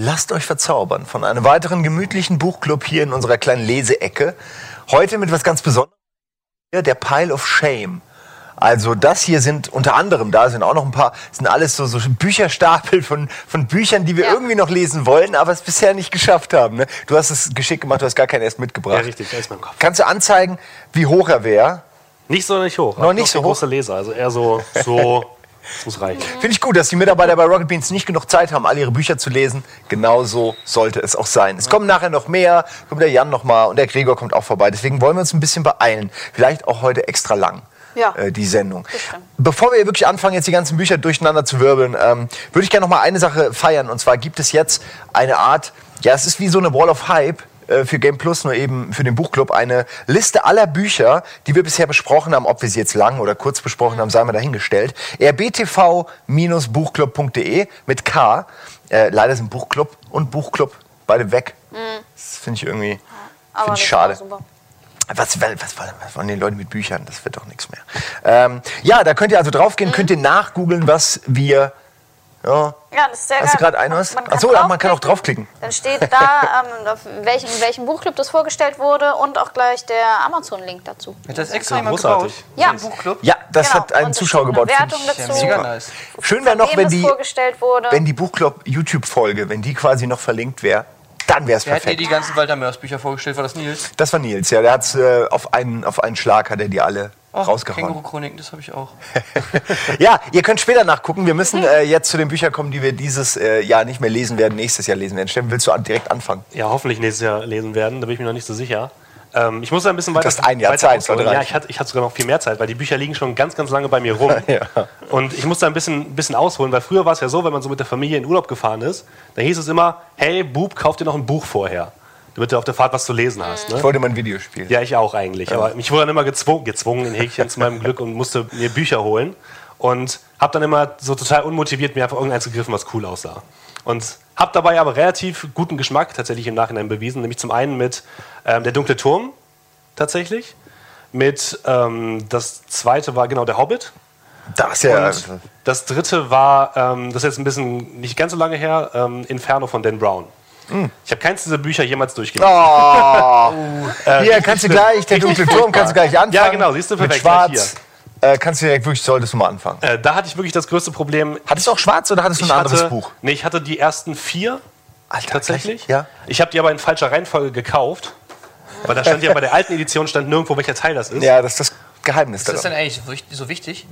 Lasst euch verzaubern von einem weiteren gemütlichen Buchclub hier in unserer kleinen Leseecke. Heute mit was ganz Besonderem. Der Pile of Shame. Also das hier sind unter anderem, da sind auch noch ein paar, sind alles so, so Bücherstapel von, von Büchern, die wir Ja. irgendwie noch lesen wollen, aber es bisher nicht geschafft haben. Ne? Du hast es geschickt gemacht, du hast gar keinen erst mitgebracht. Ja, richtig, der ist mein Kopf. Kannst du anzeigen, wie hoch er wäre? Nicht so nicht hoch. Noch nicht so hoch? großer Leser, also eher so, so, das muss reichen. Finde ich gut, dass die Mitarbeiter bei Rocket Beans nicht genug Zeit haben, alle ihre Bücher zu lesen. Genauso sollte es auch sein. Es kommen nachher noch mehr, kommt der Jan noch mal und der Gregor kommt auch vorbei. Deswegen wollen wir uns ein bisschen beeilen. Vielleicht auch heute extra lang. Ja. Äh, die Sendung. Bevor wir wirklich anfangen, jetzt die ganzen Bücher durcheinander zu wirbeln, ähm, würde ich gerne noch mal eine Sache feiern. Und zwar gibt es jetzt eine Art, ja, es ist wie so eine Wall of Hype äh, für Game Plus, nur eben für den Buchclub, eine Liste aller Bücher, die wir bisher besprochen haben, ob wir sie jetzt lang oder kurz besprochen haben, sei mal dahingestellt. rbtv-buchclub.de mit K. Äh, leider sind Buchclub und Buchclub beide weg. Das finde ich irgendwie Mhm. Find ich schade. Was, was, was, was wollen die Leute mit Büchern? Das wird doch nichts mehr. Ähm, ja, da könnt ihr also draufgehen, könnt ihr nachgoogeln, was wir. Ja, Ja, das ist sehr Hast du gerade ein was? Man Ach kann so, ja, man kann auch draufklicken. Dann steht da, ähm, auf welchem, in welchem Buchclub das vorgestellt wurde und auch gleich der Amazon-Link dazu. Hat das extra Ja, jemand großartig. gebaut? Ja. Buchclub? Ja, das Genau. hat ein Und Zuschauer gebaut. Wertung dazu. Mega nice. Schön wäre noch, wenn die, vorgestellt wurde. wenn die Buchclub YouTube-Folge, wenn die quasi noch verlinkt wäre, dann wäre es Wer hat dir perfekt. die ganzen Walter Mörs Bücher vorgestellt? War das Nils? Das war Nils, ja. Der hat äh, auf, einen, auf einen Schlag hat er die alle Oh, rausgehauen. Känguru-Chroniken, das habe ich auch. Ja, ihr könnt später nachgucken. Wir müssen äh, jetzt zu den Büchern kommen, die wir dieses äh, Jahr nicht mehr lesen werden, nächstes Jahr lesen werden. Steffen, willst du an, direkt anfangen? Ja, hoffentlich nächstes Jahr lesen werden, da bin ich mir noch nicht so sicher. Ähm, ich muss da ein bisschen weiter. hast ein Jahr Zeit, ausholen. sollte Ja, ich hatte, ich hatte sogar noch viel mehr Zeit, weil die Bücher liegen schon ganz, ganz lange bei mir rum. Ja. Und ich muss da ein bisschen, ein bisschen ausholen, weil früher war es ja so, wenn man so mit der Familie in Urlaub gefahren ist, dann hieß es immer: Hey, Bub, kauf dir noch ein Buch vorher, damit du auf der Fahrt was zu lesen hast. Ne? Ich wollte mal ein Videospiel. Ja, ich auch eigentlich. Aber mich wurde dann immer gezwungen, gezwungen in Häkchen zu meinem Glück und musste mir Bücher holen. Und habe dann immer so total unmotiviert mir einfach irgendeins gegriffen, was cool aussah. Und habe dabei aber relativ guten Geschmack tatsächlich im Nachhinein bewiesen. Nämlich zum einen mit ähm, Der dunkle Turm tatsächlich. Mit, ähm, das zweite war genau Der Hobbit. Das ist ja. Und das dritte war, ähm, das ist jetzt ein bisschen nicht ganz so lange her, ähm, Inferno von Dan Brown. Ich habe keins dieser Bücher jemals durchgelesen. Oh. Äh, Hier kannst du gleich, der dunkle Turm, kannst du gleich anfangen. Ja, genau, siehst du, Mit perfekt, Schwarz. Äh, kannst du direkt wirklich, solltest du mal anfangen. Äh, da hatte ich wirklich das größte Problem. Hattest du auch schwarz oder hattest du ein anderes hatte, Buch? Nee, ich hatte die ersten vier Alter, tatsächlich. gleich- ja. Ich habe die aber in falscher Reihenfolge gekauft. Weil da stand ja bei der alten Edition stand nirgendwo, welcher Teil das ist. Ja, das ist das Geheimnis Ist das daran. denn eigentlich so wichtig?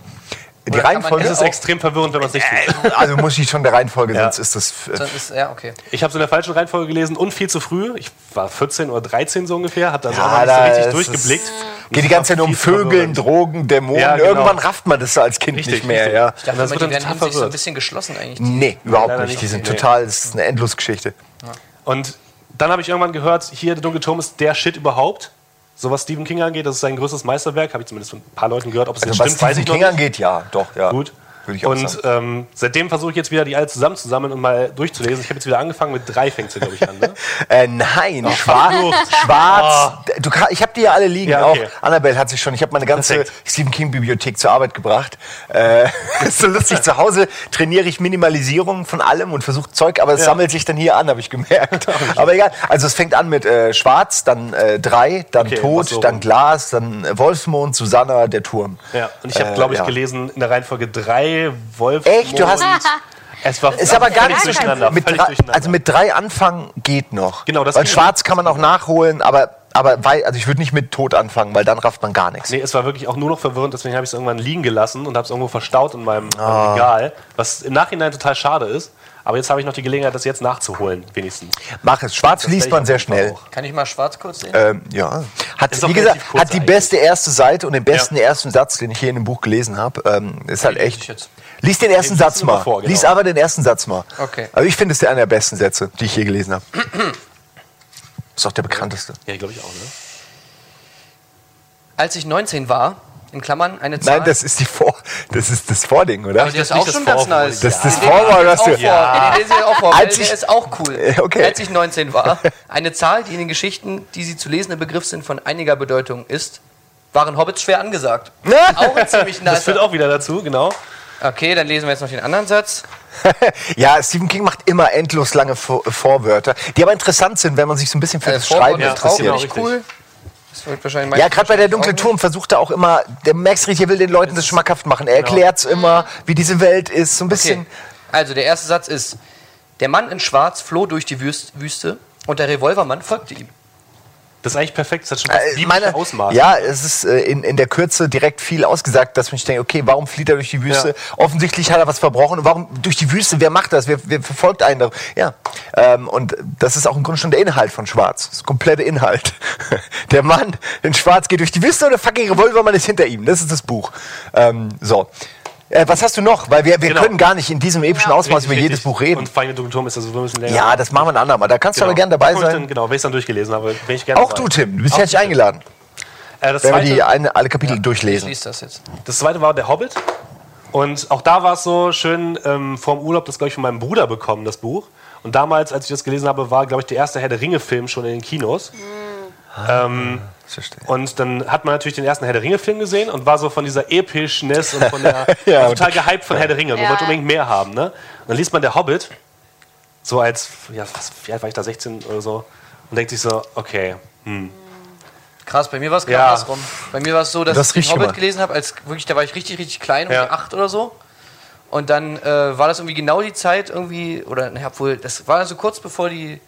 Die Oder Reihenfolge ist extrem verwirrend, wenn man es nicht tut. also muss ich schon der Reihenfolge, Ja. sonst ist das. Äh, Sonst ist, ja, okay. Ich habe es in der falschen Reihenfolge gelesen und viel zu früh. Ich war 14 oder 13 so ungefähr, hatte also Ja, auch da so richtig durchgeblickt. geht die ganze Zeit um Vögeln. Drogen, Dämonen. Ja, genau. Irgendwann rafft man das so als Kind Richtig, nicht mehr. richtig. Ja. Ich dachte das immer, wird die dann werden in sich so ein bisschen geschlossen eigentlich. Nee, überhaupt leider nicht. nicht. Die sind Nee. total, das ist eine Endlosgeschichte. Und dann habe ich irgendwann gehört, hier, der dunkle Turm ist der Shit überhaupt. So was Stephen King angeht, das ist sein größtes Meisterwerk. Habe ich zumindest von ein paar Leuten gehört. Ob es Also jetzt was stimmt, weiß Stephen ich noch King nicht. angeht, ja, doch, ja. Gut. Würde ich auch Und ähm, seitdem versuche ich jetzt wieder die alle zusammenzusammeln und mal durchzulesen. Ich habe jetzt wieder angefangen mit drei fängt sie, glaube ich, an. Ne? Äh, nein, schwarz. schwarz. Du, kann- ich habe die ja alle liegen. Ja, okay. Auch Annabelle hat sich schon. Ich habe meine ganze Perfekt. Stephen King Bibliothek zur Arbeit gebracht. Äh, ist so lustig. Zu Hause trainiere ich Minimalisierung von allem und versuche Zeug, aber es sammelt sich dann hier an, habe ich gemerkt. aber egal. Also es fängt an mit äh, Schwarz, dann äh, drei, dann Okay, Tod, so dann. Glas, dann äh, Wolfsmond, Susanna, der Turm. Ja. Und ich habe, Äh, glaube ich, ja. gelesen in der Reihenfolge drei Wolf. Echt? Du hast- Es war Ist aber gar nicht durcheinander. mit drei, durcheinander. Also mit drei anfangen geht noch. Genau, das Weil Schwarz kann man auch nachholen, aber, aber wei- also ich würde nicht mit Tod anfangen, weil dann rafft man gar nichts. Nee, es war wirklich auch nur noch verwirrend, deswegen habe ich es irgendwann liegen gelassen und habe es irgendwo verstaut in meinem, meinem Regal, was im Nachhinein total schade ist. Aber jetzt habe ich noch die Gelegenheit, das jetzt nachzuholen, wenigstens. Mach es. Schwarz Das liest man sehr schnell. auch. Kann ich mal schwarz kurz sehen? Ähm, ja. Hat, wie gesagt, hat die eigentlich. beste erste Seite und den besten Ja. ersten Satz, den ich hier in dem Buch gelesen habe. Ähm, ist halt echt. Lies den ersten lies Satz mal vor, genau. Lies aber den ersten Satz mal. Okay. Also ich finde, es ist einer der besten Sätze, die ich je gelesen habe. ist auch der bekannteste. Ja, glaube ich auch, ne? Als ich 19 war, in Klammern eine Zahl. Nein, das ist die Vor das ist das Vording, oder? aber der ist auch das schon ganz nice. Das ist das Vorwort, was auch du- vor. Den lese ich auch vor, weil der ist auch cool. Okay. Als ich 19 war, eine Zahl, die in den Geschichten, die sie zu lesende Begriff sind, von einiger Bedeutung ist, waren Hobbits schwer angesagt. Auch ein ziemlich Das führt nice. auch wieder dazu, genau. Okay, dann lesen wir jetzt noch den anderen Satz. ja, Stephen King macht immer endlos lange Vor Vorwörter, die aber interessant sind, wenn man sich so ein bisschen für Äh, das Schreiben ja, interessiert. genau, nicht richtig. cool. Das wird wahrscheinlich Ja, gerade bei der dunkle Turm versucht er auch immer, der merkst richtig, er will den Leuten das schmackhaft machen. Er erklärt's immer, wie diese Welt ist, so ein bisschen. Okay. Also der erste Satz ist: Der Mann in Schwarz floh durch die Wüst- Wüste und der Revolvermann folgte ihm. Das ist eigentlich perfekt. Das hat schon fast Äh, meine, Ausmaße. ja, es ist äh, in, in der Kürze direkt viel ausgesagt, dass man sich denkt, okay, warum flieht er durch die Wüste? Ja. Offensichtlich hat er was verbrochen. Und warum durch die Wüste? Wer macht das? Wer, wer verfolgt einen? da? Ja, ähm, und das ist auch im Grunde schon der Inhalt von Schwarz. Das komplette Inhalt. Der Mann in Schwarz geht durch die Wüste und der fucking Revolvermann ist hinter ihm. Das ist das Buch. Ähm, so. Äh, was hast du noch? Weil wir, wir Genau. können gar nicht in diesem epischen Ja. Ausmaß Richtig, über jedes richtig. Buch reden. Und Feinde Dunkle Turm ist also so ein bisschen länger. Ja, das machen wir ein andermal. Da kannst du aber gerne dabei ich sein. Dann, genau, wenn ich es dann durchgelesen habe, bin ich gerne Auch dabei. du, Tim. Du bist Auch herzlich eingeladen. Äh, das, Wenn wir die zweite, eine, alle Kapitel Ich durchlesen. lies das jetzt. das zweite war der Hobbit. Und auch da war es so schön, ähm, vorm Urlaub das, glaube ich, von meinem Bruder bekommen, das Buch. Und damals, als ich das gelesen habe, war, glaube ich, der erste Herr der Ringe-Film schon in den Kinos. Ähm, Verstehe. Und dann hat man natürlich den ersten Herr der Ringe-Film gesehen und war so von dieser Epischness und von der Ja, und- total gehypt von Herr der Ringe. Man Ja. wollte unbedingt mehr haben. Ne? Und dann liest man der Hobbit, so als, ja, was, wie alt war ich da, 16 oder so, und denkt sich so, okay, Krass, bei mir war es genau Ja. andersrum. Bei mir war es so, dass Das ich den Hobbit mal. gelesen habe, als wirklich, da war ich richtig, richtig klein, um Ja. die acht oder so. Und dann äh, war das irgendwie genau die Zeit irgendwie, oder naja, obwohl, das war so kurz bevor die,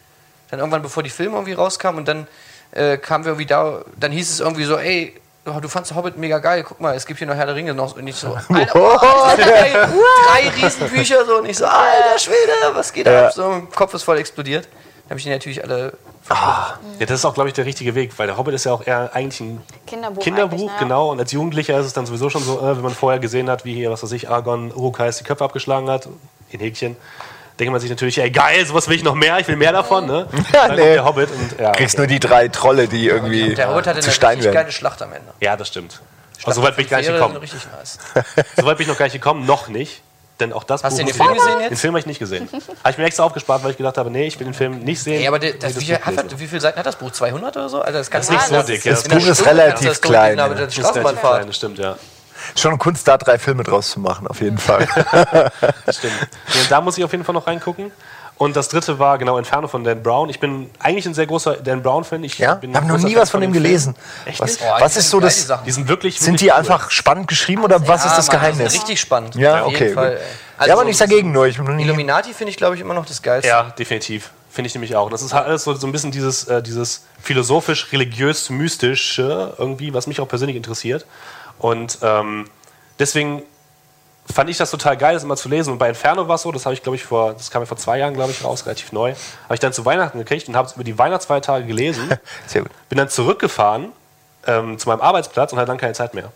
dann irgendwann bevor die Filme irgendwie rauskamen und dann äh, kamen wir irgendwie da, dann hieß es irgendwie so, ey, oh, du fandst Hobbit mega geil, guck mal, es gibt hier noch Herr der Ringe noch und ich so, Alter, oh, drei, drei Riesenbücher so und ich so, alter Schwede, was geht Ja. ab? So, mein Kopf ist voll explodiert. Dann habe ich die natürlich alle Ja, das ist auch, glaube ich, der richtige Weg, weil der Hobbit ist ja auch eher eigentlich ein Kinderbuch. Kinderbuch, eigentlich, ne? genau. Und als Jugendlicher ist es dann sowieso schon so, äh, wenn man vorher gesehen hat, wie hier, was weiß ich, Argon Urukais die Köpfe abgeschlagen hat, in Häkchen, denkt man sich natürlich, ey geil, sowas will ich noch mehr, ich will mehr davon, ne? Ja, dann nee. kommt der Hobbit und ja. kriegst nur die drei Trolle, die irgendwie Der Hobbit hatte zu eine Stein richtig werden. geile Schlacht am Ende. Ja, das stimmt. Also, soweit bin ich gar nicht gekommen. Richtig nice. Soweit bin ich noch gar nicht gekommen, noch nicht. Denn auch das Hast Buch du den Film ich- gesehen jetzt? Den Film habe ich nicht gesehen. habe ich mir extra aufgespart, weil ich gedacht habe, nee, ich will den Film nicht sehen. Ey, aber der, Ich das, will wie, Buch hat, das- wie viele Seiten hat das Buch? 200 oder so? Alter, das kann Das ist nicht so das dick. das Das Buch ist relativ klein, Aber ja. das ist relativ klein, das stimmt, ja. Schon Kunst, da drei Filme draus zu machen, auf jeden Fall. Das stimmt. Ja, da muss ich auf jeden Fall noch reingucken. Und das dritte war genau Inferno von Dan Brown. Ich bin eigentlich ein sehr großer Dan Brown-Fan. Ich Ja? habe noch nie Fan was von dem gelesen. Echt Was? Boah, was die ist sind so das? die. Die sind wirklich. Sind die cool. einfach spannend geschrieben oder was ist Ja, das Mann, die Geheimnis? sind richtig spannend. Ja, Auf okay, jeden Fall. gut. ey. ja, aber nichts dagegen, nur ich. Illuminati finde ich, glaube ich, immer noch das Geilste. Ja, definitiv. Finde ich nämlich auch. Das ist halt alles so, so ein bisschen dieses, äh, dieses philosophisch-religiös-mystische irgendwie, was mich auch persönlich interessiert. Und ähm, deswegen fand ich das total geil, das immer zu lesen. Und bei Inferno war es so, das habe ich, glaube ich, vor, das kam ja vor zwei Jahren, glaube ich, raus, relativ neu. Habe ich dann zu Weihnachten gekriegt und habe es über die Weihnachtsfeiertage gelesen. Sehr gut. Bin dann zurückgefahren ähm, zu meinem Arbeitsplatz und hatte dann keine Zeit mehr,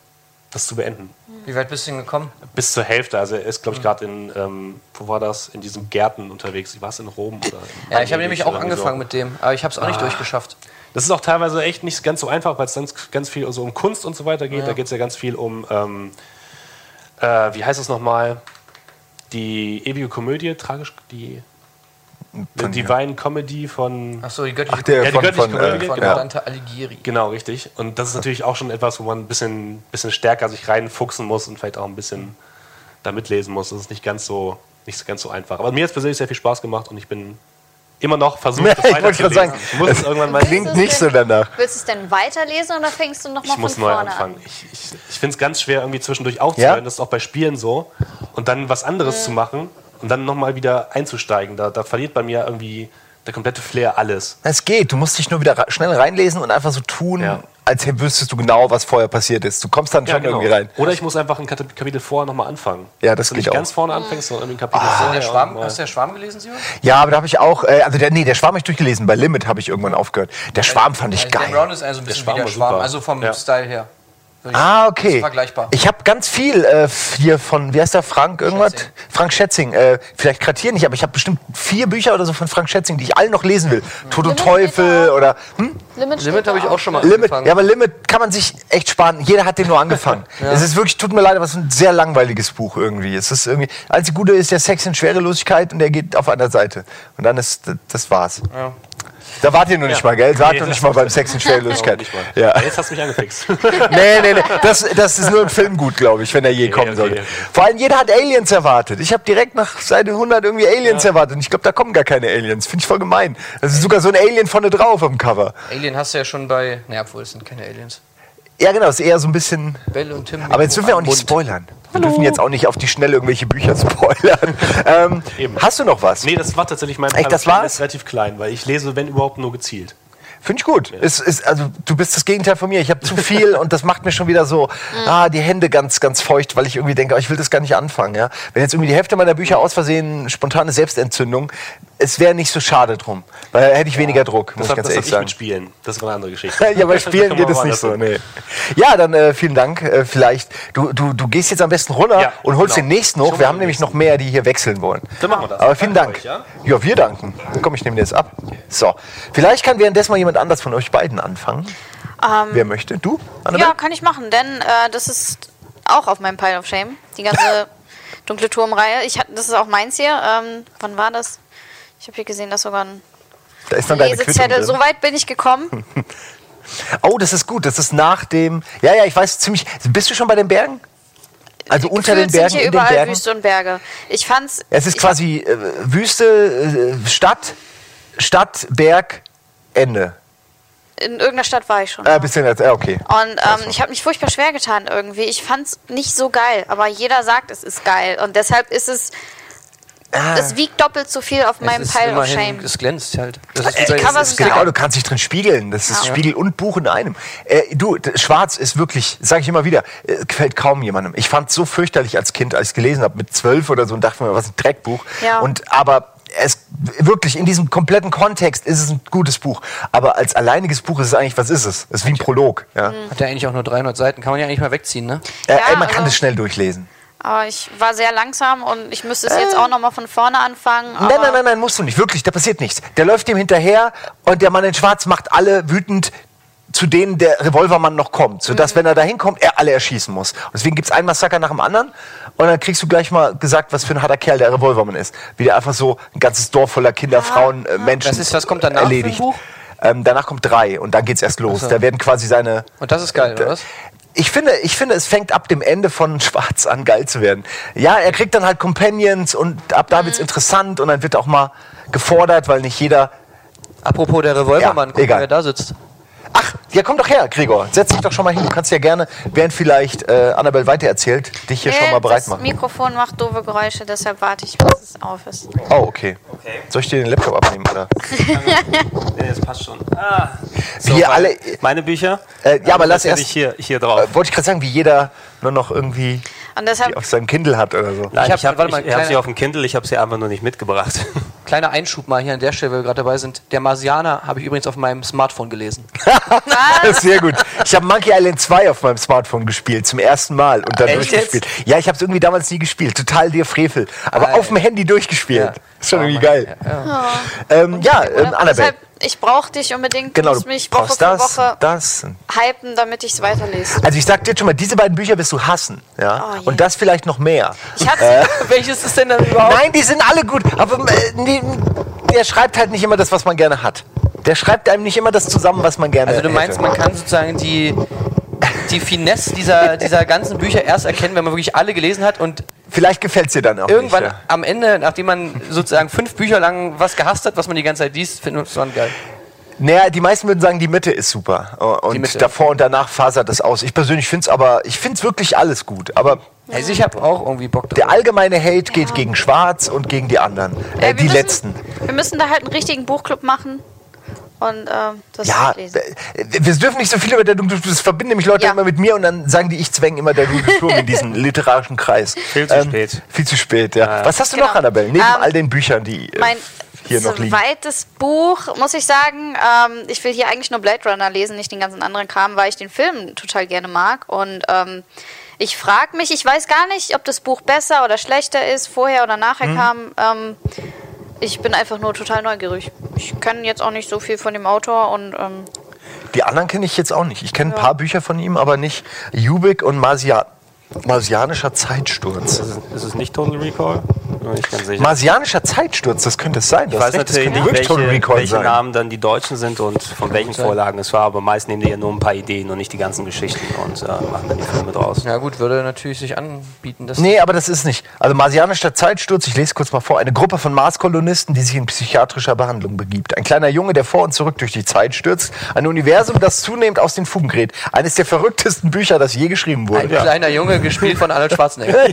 das zu beenden. Wie weit bist du denn gekommen? Bis zur Hälfte. Also er ist, glaube ich, gerade in, ähm, wo war das? In diesen Gärten unterwegs. War es in Rom? Oder in Ja, ich habe nämlich auch angefangen so. mit dem, aber ich habe es auch nicht durchgeschafft. Das ist auch teilweise echt nicht ganz so einfach, weil es ganz, ganz viel so um Kunst und so weiter geht. Da geht es ja ganz viel um, ähm, äh, wie heißt es nochmal? Die ewige Komödie, tragisch, die Von- Divine Comedy von. Achso, die göttliche Ach, der Ja, die von, göttliche von, Komödie, äh, von genau. Dante Alighieri. Genau, richtig. Und das ist natürlich auch schon etwas, wo man ein bisschen, bisschen stärker sich reinfuchsen muss und vielleicht auch ein bisschen da mitlesen muss. Das ist nicht ganz so, nicht so ganz so einfach. Aber mir hat es persönlich sehr viel Spaß gemacht und ich bin immer noch versucht, das ich wollte gerade sagen, Ich muss es irgendwann mal klingt du nicht so denn- danach. Willst du es denn weiterlesen oder fängst du nochmal Ich von muss neu anfangen. an? Ich, ich, ich finde es ganz schwer, irgendwie zwischendurch aufzuhören. Ja? Das ist auch bei Spielen so. Und dann was anderes zu machen und dann nochmal wieder einzusteigen. Da, da verliert bei mir irgendwie der komplette Flair alles. Es geht, du musst dich nur wieder ra- schnell reinlesen und einfach so tun, Ja. Als wüsstest du genau, was vorher passiert ist. Du kommst dann schon irgendwie rein. Oder ich muss einfach ein Kap- Kapitel vorher nochmal anfangen. Ja, das Dass du geht nicht auch. ganz vorne anfängst, sondern irgendwie ein Kapitel Hast du vorher. der Schwarm, hast du der Schwarm gelesen, Simon? Ja, aber da habe ich auch, äh, also der, nee, der Schwarm habe ich durchgelesen. Bei Limit habe ich irgendwann aufgehört. Der Schwarm fand ich geil. Brown ist also ein bisschen Schwarm wie der war Schwarm, super. also vom Ja. Style her. Ah, okay. vergleichbar. Ich habe ganz viel äh, hier von, wie heißt der, Frank irgendwas? Schätzing. Frank Schätzing. Äh, vielleicht gerade hier nicht, aber ich habe bestimmt vier Bücher oder so von Frank Schätzing, die ich alle noch lesen will. Tod und Limit Teufel oder hm? Limit, Limit habe ich auch schon mal Limit. angefangen. Ja, aber Limit kann man sich echt sparen. Jeder hat den nur angefangen. Es ist wirklich, tut mir leid, aber es ist ein sehr langweiliges Buch irgendwie. Es ist irgendwie, einzige Gute ist der Sex in Schwerelosigkeit und der geht auf einer Seite. Und dann ist, das war's. Ja. Da wart ihr noch nicht Ja. mal, gell? Wart Nee, noch nicht mal beim. Sex und mal. Ja. Jetzt hast du mich angefixt. Nee, nee, nee. Das, das ist nur ein Film gut, glaube ich, wenn er je kommen okay, sollte. okay. Vor allem, jeder hat Aliens erwartet. Ich habe direkt nach Seite 100 irgendwie Aliens erwartet. Und ich glaube, da kommen gar keine Aliens. Finde ich voll gemein. Das ist sogar so ein Alien vorne drauf am Cover. Alien hast du ja schon bei. Naja, obwohl es sind keine Aliens. Ja, genau, ist eher so ein bisschen. Bell und Tim. Aber jetzt dürfen wir auch nicht Mund. spoilern. Wir dürfen jetzt auch nicht auf die Schnelle irgendwelche Bücher spoilern. Ähm, hast du noch was? Nee, das war tatsächlich mein Echt, das war's? ist relativ klein, weil ich lese, wenn überhaupt, nur gezielt. Finde ich gut. Es ist, also, du bist das Gegenteil von mir. Ich habe zu viel und das macht mir schon wieder so ah, die Hände ganz, ganz feucht, weil ich irgendwie denke, oh, ich will das gar nicht anfangen. Ja? Wenn jetzt irgendwie die Hälfte meiner Bücher aus Versehen spontane Selbstentzündung, es wäre nicht so schade drum. Weil da hätte ich weniger Druck, muss Das ich ganz das ehrlich ich sagen. mit Spielen. Das war eine andere Geschichte. Ja, bei Spielen geht es nicht so. Nee. Ja, dann äh, vielen Dank. Äh, vielleicht, du, du, du gehst jetzt am besten runter Ja, und holst genau. den nächsten hoch. Wir haben nämlich noch mehr, die hier wechseln wollen. Dann machen wir das. Aber vielen Dank. Danke ja? euch, ja? wir danken. Komm, ich nehme dir das ab. So, vielleicht kann währenddessen mal jemand anders von euch beiden anfangen. Wer möchte? Du? Annabelle? Ja, kann ich machen, denn äh, das ist auch auf meinem Pile of Shame. Die ganze Dunkle Turmreihe. Ich, hat- das ist auch meins hier. Ähm, wann war das? Ich habe hier gesehen, dass sogar ein Da ist dann Lesezettel. drin. So weit bin ich gekommen. Oh, das ist gut. Das ist nach dem. Ja, ja, ich weiß ziemlich. Bist du schon bei den Bergen? Also unter den Bergen, sind hier in den überall Bergen? Wüste und Berge. Ich fand's. Es ist quasi äh, Wüste, äh, Stadt, Stadt, Berg, Ende. In irgendeiner Stadt war ich schon. Äh, bisschen, äh, okay. Und ähm, ich habe mich furchtbar schwer getan irgendwie. Ich fand's nicht so geil, aber jeder sagt, es ist geil. Und deshalb ist es. Ah. Es wiegt doppelt so viel auf meinem es Pile of Shame. Es glänzt halt. Das ist Äh, Cover ist Genau, du kannst dich drin spiegeln. Das ist Ja. Spiegel und Buch in einem. Äh, du, Schwarz ist wirklich, sage ich immer wieder, äh, gefällt kaum jemandem. Ich fand es so fürchterlich als Kind, als ich gelesen habe, mit zwölf oder so und dachte mir, was ein Dreckbuch. Ja. Und aber es wirklich in diesem kompletten Kontext ist es ein gutes Buch. Aber als alleiniges Buch ist es eigentlich, was ist es? Es ist wie ein Prolog. Ja. Mhm. Hat ja eigentlich auch nur 300 Seiten. Kann man ja eigentlich mal wegziehen, ne? Äh, Ja, ey, man kann aber- das schnell durchlesen. Aber ich war sehr langsam und ich müsste es jetzt auch nochmal von vorne anfangen. Aber Nein, nein, nein, nein, musst du nicht. Wirklich, da passiert nichts. Der läuft ihm hinterher und der Mann in Schwarz macht alle wütend, zu denen der Revolvermann noch kommt. Sodass, wenn er da hinkommt, er alle erschießen muss. Und deswegen gibt es ein Massaker nach dem anderen und dann kriegst du gleich mal gesagt, was für ein harter Kerl der Revolvermann ist. Wie der einfach so ein ganzes Dorf voller Kinder, Frauen, äh, Menschen Was ist- was kommt danach für ein erledigt. Buch? Ähm, danach kommt drei und dann geht's erst los. so. Da werden quasi seine Und das ist geil, oder was? Ich finde, ich finde, es fängt ab dem Ende von Schwarz an geil zu werden. Ja, er kriegt dann halt Companions und ab da wird's interessant und dann wird auch mal gefordert, weil nicht jeder. Apropos der Revolvermann, Ja, guck wer da sitzt. Ach, ja, komm doch her, Gregor. Setz dich doch schon mal hin. Du kannst ja gerne, während vielleicht äh, Annabelle weitererzählt, dich hier schon mal bereit das machen. Mikrofon macht doofe Geräusche, deshalb warte ich, bis es auf ist. Oh, okay. Soll ich dir den Laptop abnehmen, oder? Nee, das passt schon. Ah. Meine, alle- Meine Bücher? Äh, ja, aber lass das erst- ich hier, hier drauf. Äh, Wollte ich gerade sagen, wie jeder nur noch irgendwie Und die deshalb, auf seinem Kindle hat oder so. Nein, Ich hab- habe mal, ich, ich hab sie auf dem Kindle, ich habe sie einfach nur nicht mitgebracht. Kleiner Einschub mal hier an der Stelle, weil wir gerade dabei sind. Der Marsianer habe ich übrigens auf meinem Smartphone gelesen. Sehr gut. Ich habe Monkey Island 2 auf meinem Smartphone gespielt, zum ersten Mal und dann Echt durchgespielt. Ja, ich habe es irgendwie damals nie gespielt. Total dir Frevel. Aber Alter. auf dem Handy durchgespielt. Ja. Ist schon Oh, irgendwie geil. Ähm, ja, ähm, Annabelle. Ich brauche dich unbedingt. Genau, du mich Woche für das, Woche das. hypen, damit ich es weiterlese. Also ich sag dir jetzt schon mal, diese beiden Bücher wirst du hassen. Ja? Oh und das vielleicht noch mehr. Ich hab's, Welches ist denn dann überhaupt? Nein, die sind alle gut. Aber äh, nee, der schreibt halt nicht immer das, was man gerne hat. Der schreibt einem nicht immer das zusammen, was man gerne Also du meinst, hätte. man kann sozusagen die, die Finesse dieser, dieser ganzen Bücher erst erkennen, wenn man wirklich alle gelesen hat und Vielleicht gefällt es dir dann auch irgendwann nicht. Ja. am Ende, nachdem man sozusagen fünf Bücher lang was gehasst hat, was man die ganze Zeit liest, findet man es geil. Naja, die meisten würden sagen, die Mitte ist super. Und Mitte. davor und danach fasert es aus. Ich persönlich finde es aber, ich finde es wirklich alles gut. Aber Also ich habe auch irgendwie Bock drauf. der allgemeine Hate geht gegen Schwarz und gegen die anderen. Äh, die müssen, letzten. Wir müssen da halt einen richtigen Buchclub machen und ähm, das Ja, äh, wir dürfen nicht so viel über der Dunkle Das verbinden nämlich Leute Ja. immer mit mir und dann sagen die, ich zwänge immer der Dunkle Turm in diesen literarischen Kreis. Ähm, Viel zu spät. Viel zu spät, ja. Was hast du Genau. noch, Annabelle? Neben Ähm, all den Büchern, die äh, Mein hier noch liegen. zweites Buch, muss ich sagen, ähm, ich will hier eigentlich nur Blade Runner lesen, nicht den ganzen anderen Kram, weil ich den Film total gerne mag. Und ähm, ich frage mich, ich weiß gar nicht, ob das Buch besser oder schlechter ist, vorher oder nachher Mhm. kam. Ähm, ich bin einfach nur total neugierig. Ich kenne jetzt auch nicht so viel von dem Autor und ähm, Die anderen kenne ich jetzt auch nicht. Ich kenne ein paar Bücher von ihm, aber nicht Jubik und Marsia Marsianischer Zeitsturz. Ist es, ist es nicht Total Recall? Noch nicht ganz sicher. Marsianischer Zeitsturz, das könnte es sein. Ich weiß natürlich nicht, welche, welche sein. Namen dann die Deutschen sind und von welchen Vorlagen es war, aber meist nehmen die ja nur ein paar Ideen und nicht die ganzen Geschichten und äh, machen dann die Filme draus. Ja gut, würde natürlich sich anbieten. Das Nee, aber das ist nicht. Also Marsianischer Zeitsturz, ich lese kurz mal vor, eine Gruppe von Marskolonisten, die sich in psychiatrischer Behandlung begibt. Ein kleiner Junge, der vor und zurück durch die Zeit stürzt. Ein Universum, das zunehmend aus den Fugen gerät. Eines der verrücktesten Bücher, das je geschrieben wurde. ein kleiner Junge, gespielt von Arnold Schwarzenegger.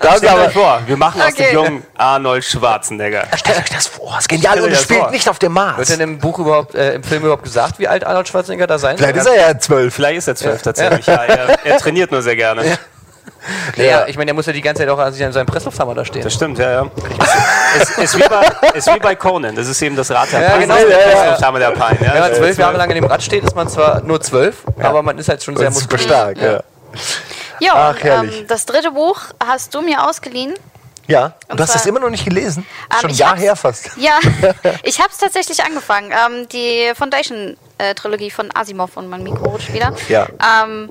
da haben sie Stellt aber, euch vor, wir machen aus Okay. dem jungen Arnold Schwarzenegger. stellt euch das vor, das ist genial und es spielt vor. nicht auf dem Wird Mars. denn im Buch überhaupt, äh, im Film überhaupt gesagt, wie alt Arnold Schwarzenegger da sein Vielleicht soll? ist er ja zwölf. Vielleicht ist er zwölf tatsächlich. Ja. er, er trainiert nur sehr gerne. Ja, ich meine, der muss ja die ganze Zeit auch an sich an seinem Presslufthammer da stehen. Das stimmt, ja, ja. Es ist wie, bei, ist wie bei Conan, das ist eben das Rad der Ja, Pein. genau. Ja, der ja, ja. Presslufthammer der Pein. Ja, Wenn man zwölf Jahre lang in dem Rad steht, ist man zwar nur zwölf, aber man ist halt schon sehr Das ist super muskulös. stark, ja. Ja, Ach, herrlich. ähm, das dritte Buch hast du mir ausgeliehen. Ja, und du hast es immer noch nicht gelesen? Ähm, Schon ein Jahr her fast. Ja, ich habe es tatsächlich angefangen. Ähm, die Foundation-Trilogie von Asimov und mein Mikro rutscht wieder. Ja. Ähm,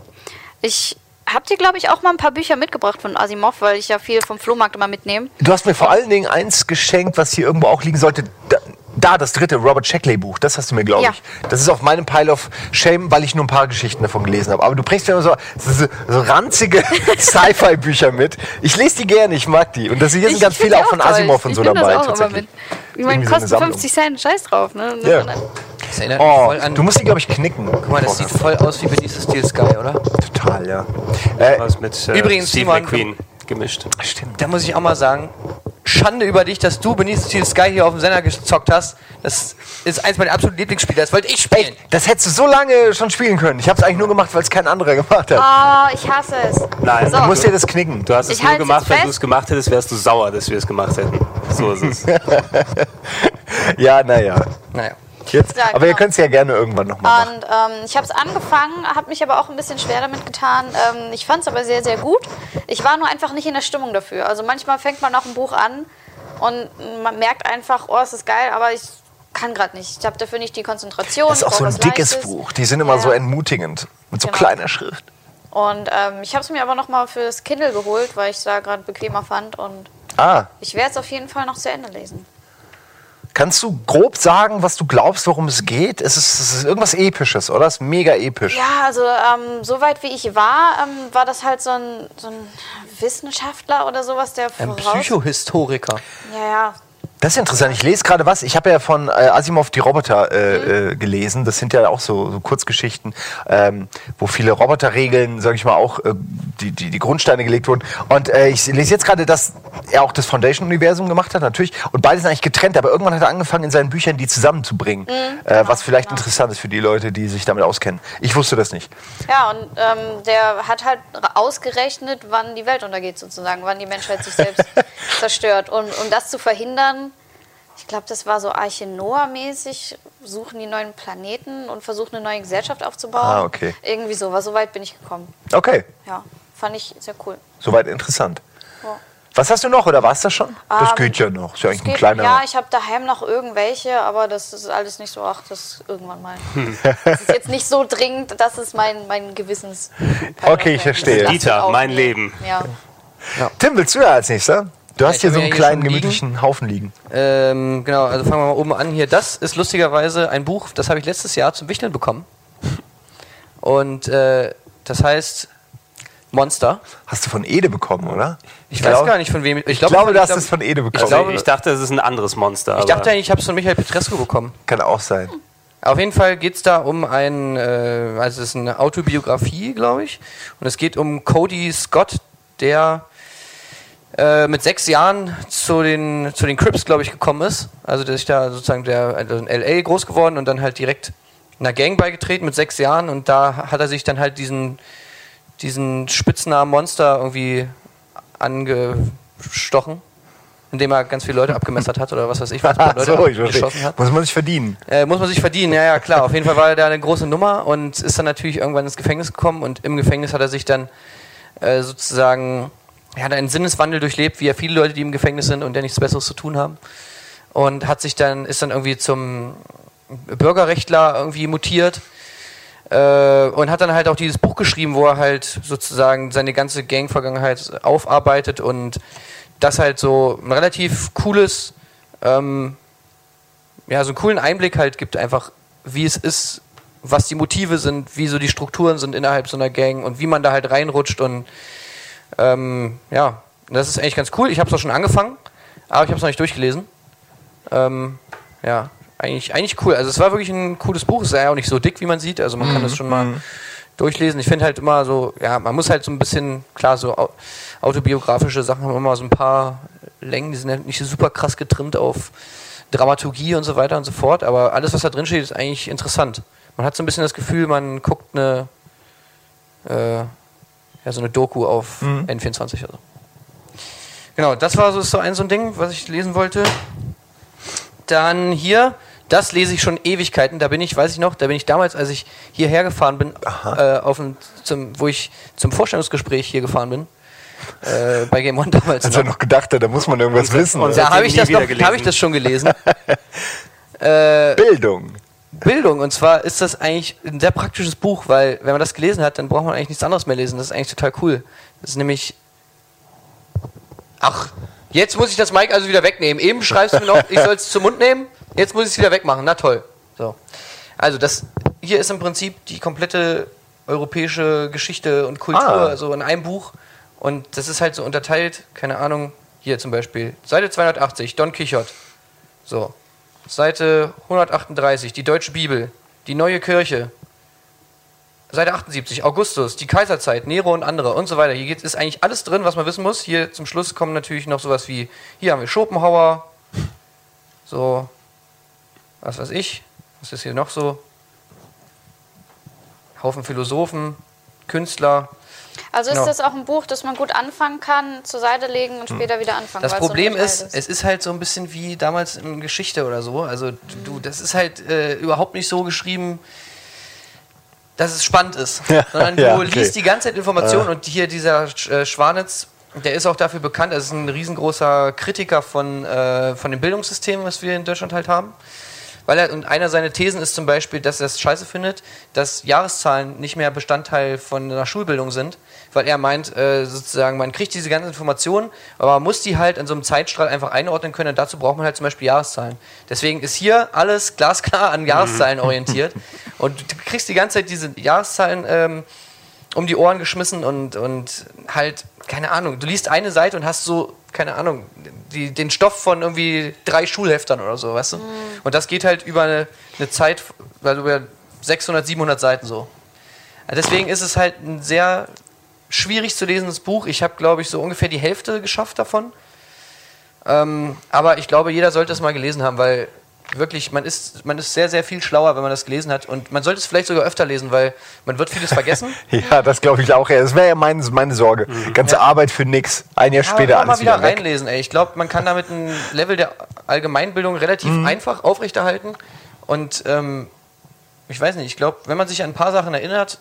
ich habe dir, glaube ich, auch mal ein paar Bücher mitgebracht von Asimov, weil ich ja viel vom Flohmarkt immer mitnehme. Du hast mir vor allen Dingen eins geschenkt, was hier irgendwo auch liegen sollte. Da, da das dritte Robert Sheckley Buch, das hast du mir, glaube Ja. ich. Das ist auf meinem Pile of Shame, weil ich nur ein paar Geschichten davon gelesen habe. Aber du bringst mir immer so, so, so ranzige Sci-Fi-Bücher mit. Ich lese die gerne, ich mag die. Und das hier sind Ich ganz viele auch von toll. Asimov und ich so dabei. Das auch immer tatsächlich. mit. Ich meine, so kosten Sammlung. 50 Cent, scheiß drauf. Ne? Ja. Das erinnert mich Oh, voll an. du musst die, glaube ich, knicken. Guck mal, das sieht voll aus wie Beneath Steel Sky, oder? Total, ja. Äh, Was mit äh, Übrigens, Steve Simon, McQueen gemischt. stimmt. Da muss ich auch mal sagen, Schande über dich, dass du Beneath Steel Sky hier auf dem Sender gezockt hast. Das ist eins meiner absoluten Lieblingsspiele. Das wollte ich spielen. Das hättest du so lange schon spielen können. Ich habe es eigentlich nur gemacht, weil es kein anderer gemacht hat. Oh, ich hasse es. Nein, So. Du musst dir das knicken. Du hast es Ich nur gemacht, wenn du es gemacht hättest, wärst du sauer, dass wir es gemacht hätten. So ist es. Ja, naja. Naja. Jetzt, Ja, aber ihr genau. könnt es ja gerne irgendwann nochmal machen. Und ähm, ich habe es angefangen, habe mich aber auch ein bisschen schwer damit getan. Ähm, ich fand es aber sehr, sehr gut. Ich war nur einfach nicht in der Stimmung dafür. Also manchmal fängt man auch ein Buch an und man merkt einfach, oh, es ist geil, aber ich kann gerade nicht. Ich habe dafür nicht die Konzentration. Das ist auch so ein dickes Leichtes. Buch. Die sind immer Ja, so entmutigend. Mit so Genau. kleiner Schrift. Und ähm, ich habe es mir aber nochmal fürs Kindle geholt, weil ich es da gerade bequemer fand. Und Ah, ich werde es auf jeden Fall noch zu Ende lesen. Kannst du grob sagen, was du glaubst, worum es geht? Es ist, es ist irgendwas Episches, oder? Es ist mega episch. Ja, also ähm, soweit wie ich war, ähm, war das halt so ein, so ein Wissenschaftler oder sowas, der Ein voraus... Psychohistoriker. Ja, ja. Das ist interessant. Ich lese gerade was. Ich habe ja von äh, Asimov die Roboter äh, Mhm. äh, gelesen. Das sind ja auch so, so Kurzgeschichten, ähm, wo viele Roboterregeln, sage ich mal, auch äh, die, die, die Grundsteine gelegt wurden. Und äh, ich lese jetzt gerade, dass er auch das Foundation-Universum gemacht hat, natürlich. Und beide sind eigentlich getrennt, aber irgendwann hat er angefangen, in seinen Büchern die zusammenzubringen. äh, was vielleicht genau. interessant ist für die Leute, die sich damit auskennen. Ich wusste das nicht. Ja, und ähm, der hat halt ausgerechnet, wann die Welt untergeht, sozusagen, wann die Menschheit sich selbst zerstört. Und um das zu verhindern, ich glaube, das war so Arche Noah-mäßig, suchen die neuen Planeten und versuchen eine neue Gesellschaft aufzubauen. Ah, okay. Irgendwie so, aber so weit bin ich gekommen. Okay, Ja, fand ich sehr cool. soweit interessant. Ja. Was hast du noch oder war es das schon? das Ähm, geht ja noch. Ist ja eigentlich ein geht- kleiner. Ja, ich habe daheim noch irgendwelche, aber das ist alles nicht so, ach, das irgendwann mal. Das ist jetzt nicht so dringend, das ist mein, mein Gewissens. Okay, ich verstehe. Dieter, mein. Leben. Ja. Tim, willst du ja als nächster? Du hast ich hier so ja einen kleinen, schon liegen. gemütlichen Haufen liegen. Ähm, genau, also fangen wir mal oben an hier. Das ist lustigerweise ein Buch, das habe ich letztes Jahr zum Wichteln bekommen. Und äh, das heißt Monster. Hast du von Ede bekommen, oder? Ich, weiß gar nicht von wem. Ich, Ich glaub, glaube, du hast glaub- es von Ede Ich bekommen. glaube, Ich dachte, es ist ein anderes Monster. ich aber dachte eigentlich, ich habe es von Michael Petrescu bekommen. Kann auch sein. Auf jeden Fall geht es da um ein, äh, also es ist eine Autobiografie, glaube ich. Und es geht um Cody Scott, der äh, mit sechs Jahren zu den, zu den Crips, glaube ich, gekommen ist. Also der sich da sozusagen der also in LA groß geworden und dann halt direkt einer Gang beigetreten mit sechs Jahren und da hat er sich dann halt diesen, diesen Spitznamen Monster irgendwie angestochen, indem er ganz viele Leute abgemessert hat oder was weiß ich, was Leute so, ich geschossen hat. Muss man sich verdienen. Äh, muss man sich verdienen, ja, ja, klar. Auf jeden Fall war er da eine große Nummer und ist dann natürlich irgendwann ins Gefängnis gekommen und im Gefängnis hat er sich dann äh, sozusagen, er hat einen Sinneswandel durchlebt, wie ja viele Leute, die im Gefängnis sind und der nichts Besseres zu tun haben. Und hat sich dann, ist dann irgendwie zum Bürgerrechtler irgendwie mutiert äh, und hat dann halt auch dieses Buch geschrieben, wo er halt sozusagen seine ganze Gang-Vergangenheit aufarbeitet und das halt so ein relativ cooles, ähm, ja, so einen coolen Einblick halt gibt, einfach wie es ist, was die Motive sind, wie so die Strukturen sind innerhalb so einer Gang und wie man da halt reinrutscht und ähm, ja, das ist eigentlich ganz cool. Ich habe es auch schon angefangen, aber ich habe es noch nicht durchgelesen. Ähm, ja, eigentlich, eigentlich cool. Also es war wirklich ein cooles Buch. Es ist ja auch nicht so dick, wie man sieht. Also man kann das schon mal durchlesen. Ich finde halt immer so, ja, man muss halt so ein bisschen, klar, so au- autobiografische Sachen haben immer so ein paar Längen, die sind halt nicht so super krass getrimmt auf Dramaturgie und so weiter und so fort. Aber alles, was da drin steht, ist eigentlich interessant. Man hat so ein bisschen das Gefühl, man guckt eine, äh, ja, so eine Doku auf N24 oder so. Genau, das war so, so ein so ein Ding, was ich lesen wollte. Dann hier, das lese ich schon Ewigkeiten. Da bin ich, weiß ich noch, da bin ich damals, als ich hierher gefahren bin, äh, auf ein, zum, wo ich zum Vorstellungsgespräch hier gefahren bin, äh, bei Game One damals. Als er noch gedacht hat, da muss man irgendwas wissen. und da habe ich, das noch- hab ich das schon gelesen. äh, Bildung. Bildung. Und zwar ist das eigentlich ein sehr praktisches Buch, weil wenn man das gelesen hat, dann braucht man eigentlich nichts anderes mehr lesen. Das ist eigentlich total cool. Das ist nämlich. Ach, jetzt muss ich das Mic also wieder wegnehmen. Eben schreibst du mir noch, ich soll es zum Mund nehmen. Jetzt muss ich es wieder wegmachen. Na toll. So. Also das hier ist im Prinzip die komplette europäische Geschichte und Kultur, Ah. also in einem Buch. Und das ist halt so unterteilt, keine Ahnung, hier zum Beispiel, Seite 280, Don Quixote. So. Seite 138, die Deutsche Bibel, die Neue Kirche. Seite 78, Augustus, die Kaiserzeit, Nero und andere und so weiter. Hier ist eigentlich alles drin, was man wissen muss. Hier zum Schluss kommen natürlich noch sowas wie, hier haben wir Schopenhauer, so, was weiß ich, was ist hier noch so? Haufen Philosophen, Künstler. Also ist Genau. das auch ein Buch, das man gut anfangen kann, zur Seite legen und später wieder anfangen. Das es so Problem unterteilt ist, es ist halt so ein bisschen wie damals in Geschichte oder so. Also du, du das ist halt äh, überhaupt nicht so geschrieben, dass es spannend ist. Ja, Sondern du ja, okay. liest die ganze Zeit Informationen und hier dieser Sch- äh, Schwanitz, der ist auch dafür bekannt, er ist ein riesengroßer Kritiker von, äh, von dem Bildungssystem, was wir in Deutschland halt haben. Weil er, und einer seiner Thesen ist zum Beispiel, dass er es scheiße findet, dass Jahreszahlen nicht mehr Bestandteil von einer Schulbildung sind, weil er meint, äh, sozusagen, man kriegt diese ganzen Informationen, aber man muss die halt in so einem Zeitstrahl einfach einordnen können und dazu braucht man halt zum Beispiel Jahreszahlen. Deswegen ist hier alles glasklar an Jahreszahlen orientiert und du kriegst die ganze Zeit diese Jahreszahlen ähm, um die Ohren geschmissen und, und halt, keine Ahnung, du liest eine Seite und hast so, keine Ahnung, die, den Stoff von irgendwie drei Schulheftern oder so, weißt du? Und das geht halt über eine, eine Zeit, also über 600, 700 Seiten so. Ja, Deswegen ist es halt ein sehr schwierig zu lesendes Buch. Ich habe, glaube ich, so ungefähr die Hälfte geschafft davon. Ähm, aber ich glaube, jeder sollte es mal gelesen haben, weil wirklich, man ist, man ist sehr, sehr viel schlauer, wenn man das gelesen hat. Und man sollte es vielleicht sogar öfter lesen, weil man wird vieles vergessen. Ja, das glaube ich auch. Ja, Das wäre ja meine, meine Sorge. Ganze Arbeit für nix. Ein Jahr Ja, später alles wieder wieder weg. reinlesen, ey. Ich glaube, man kann damit ein Level der Allgemeinbildung relativ Mhm. einfach aufrechterhalten. Und ähm, ich weiß nicht, ich glaube, wenn man sich an ein paar Sachen erinnert,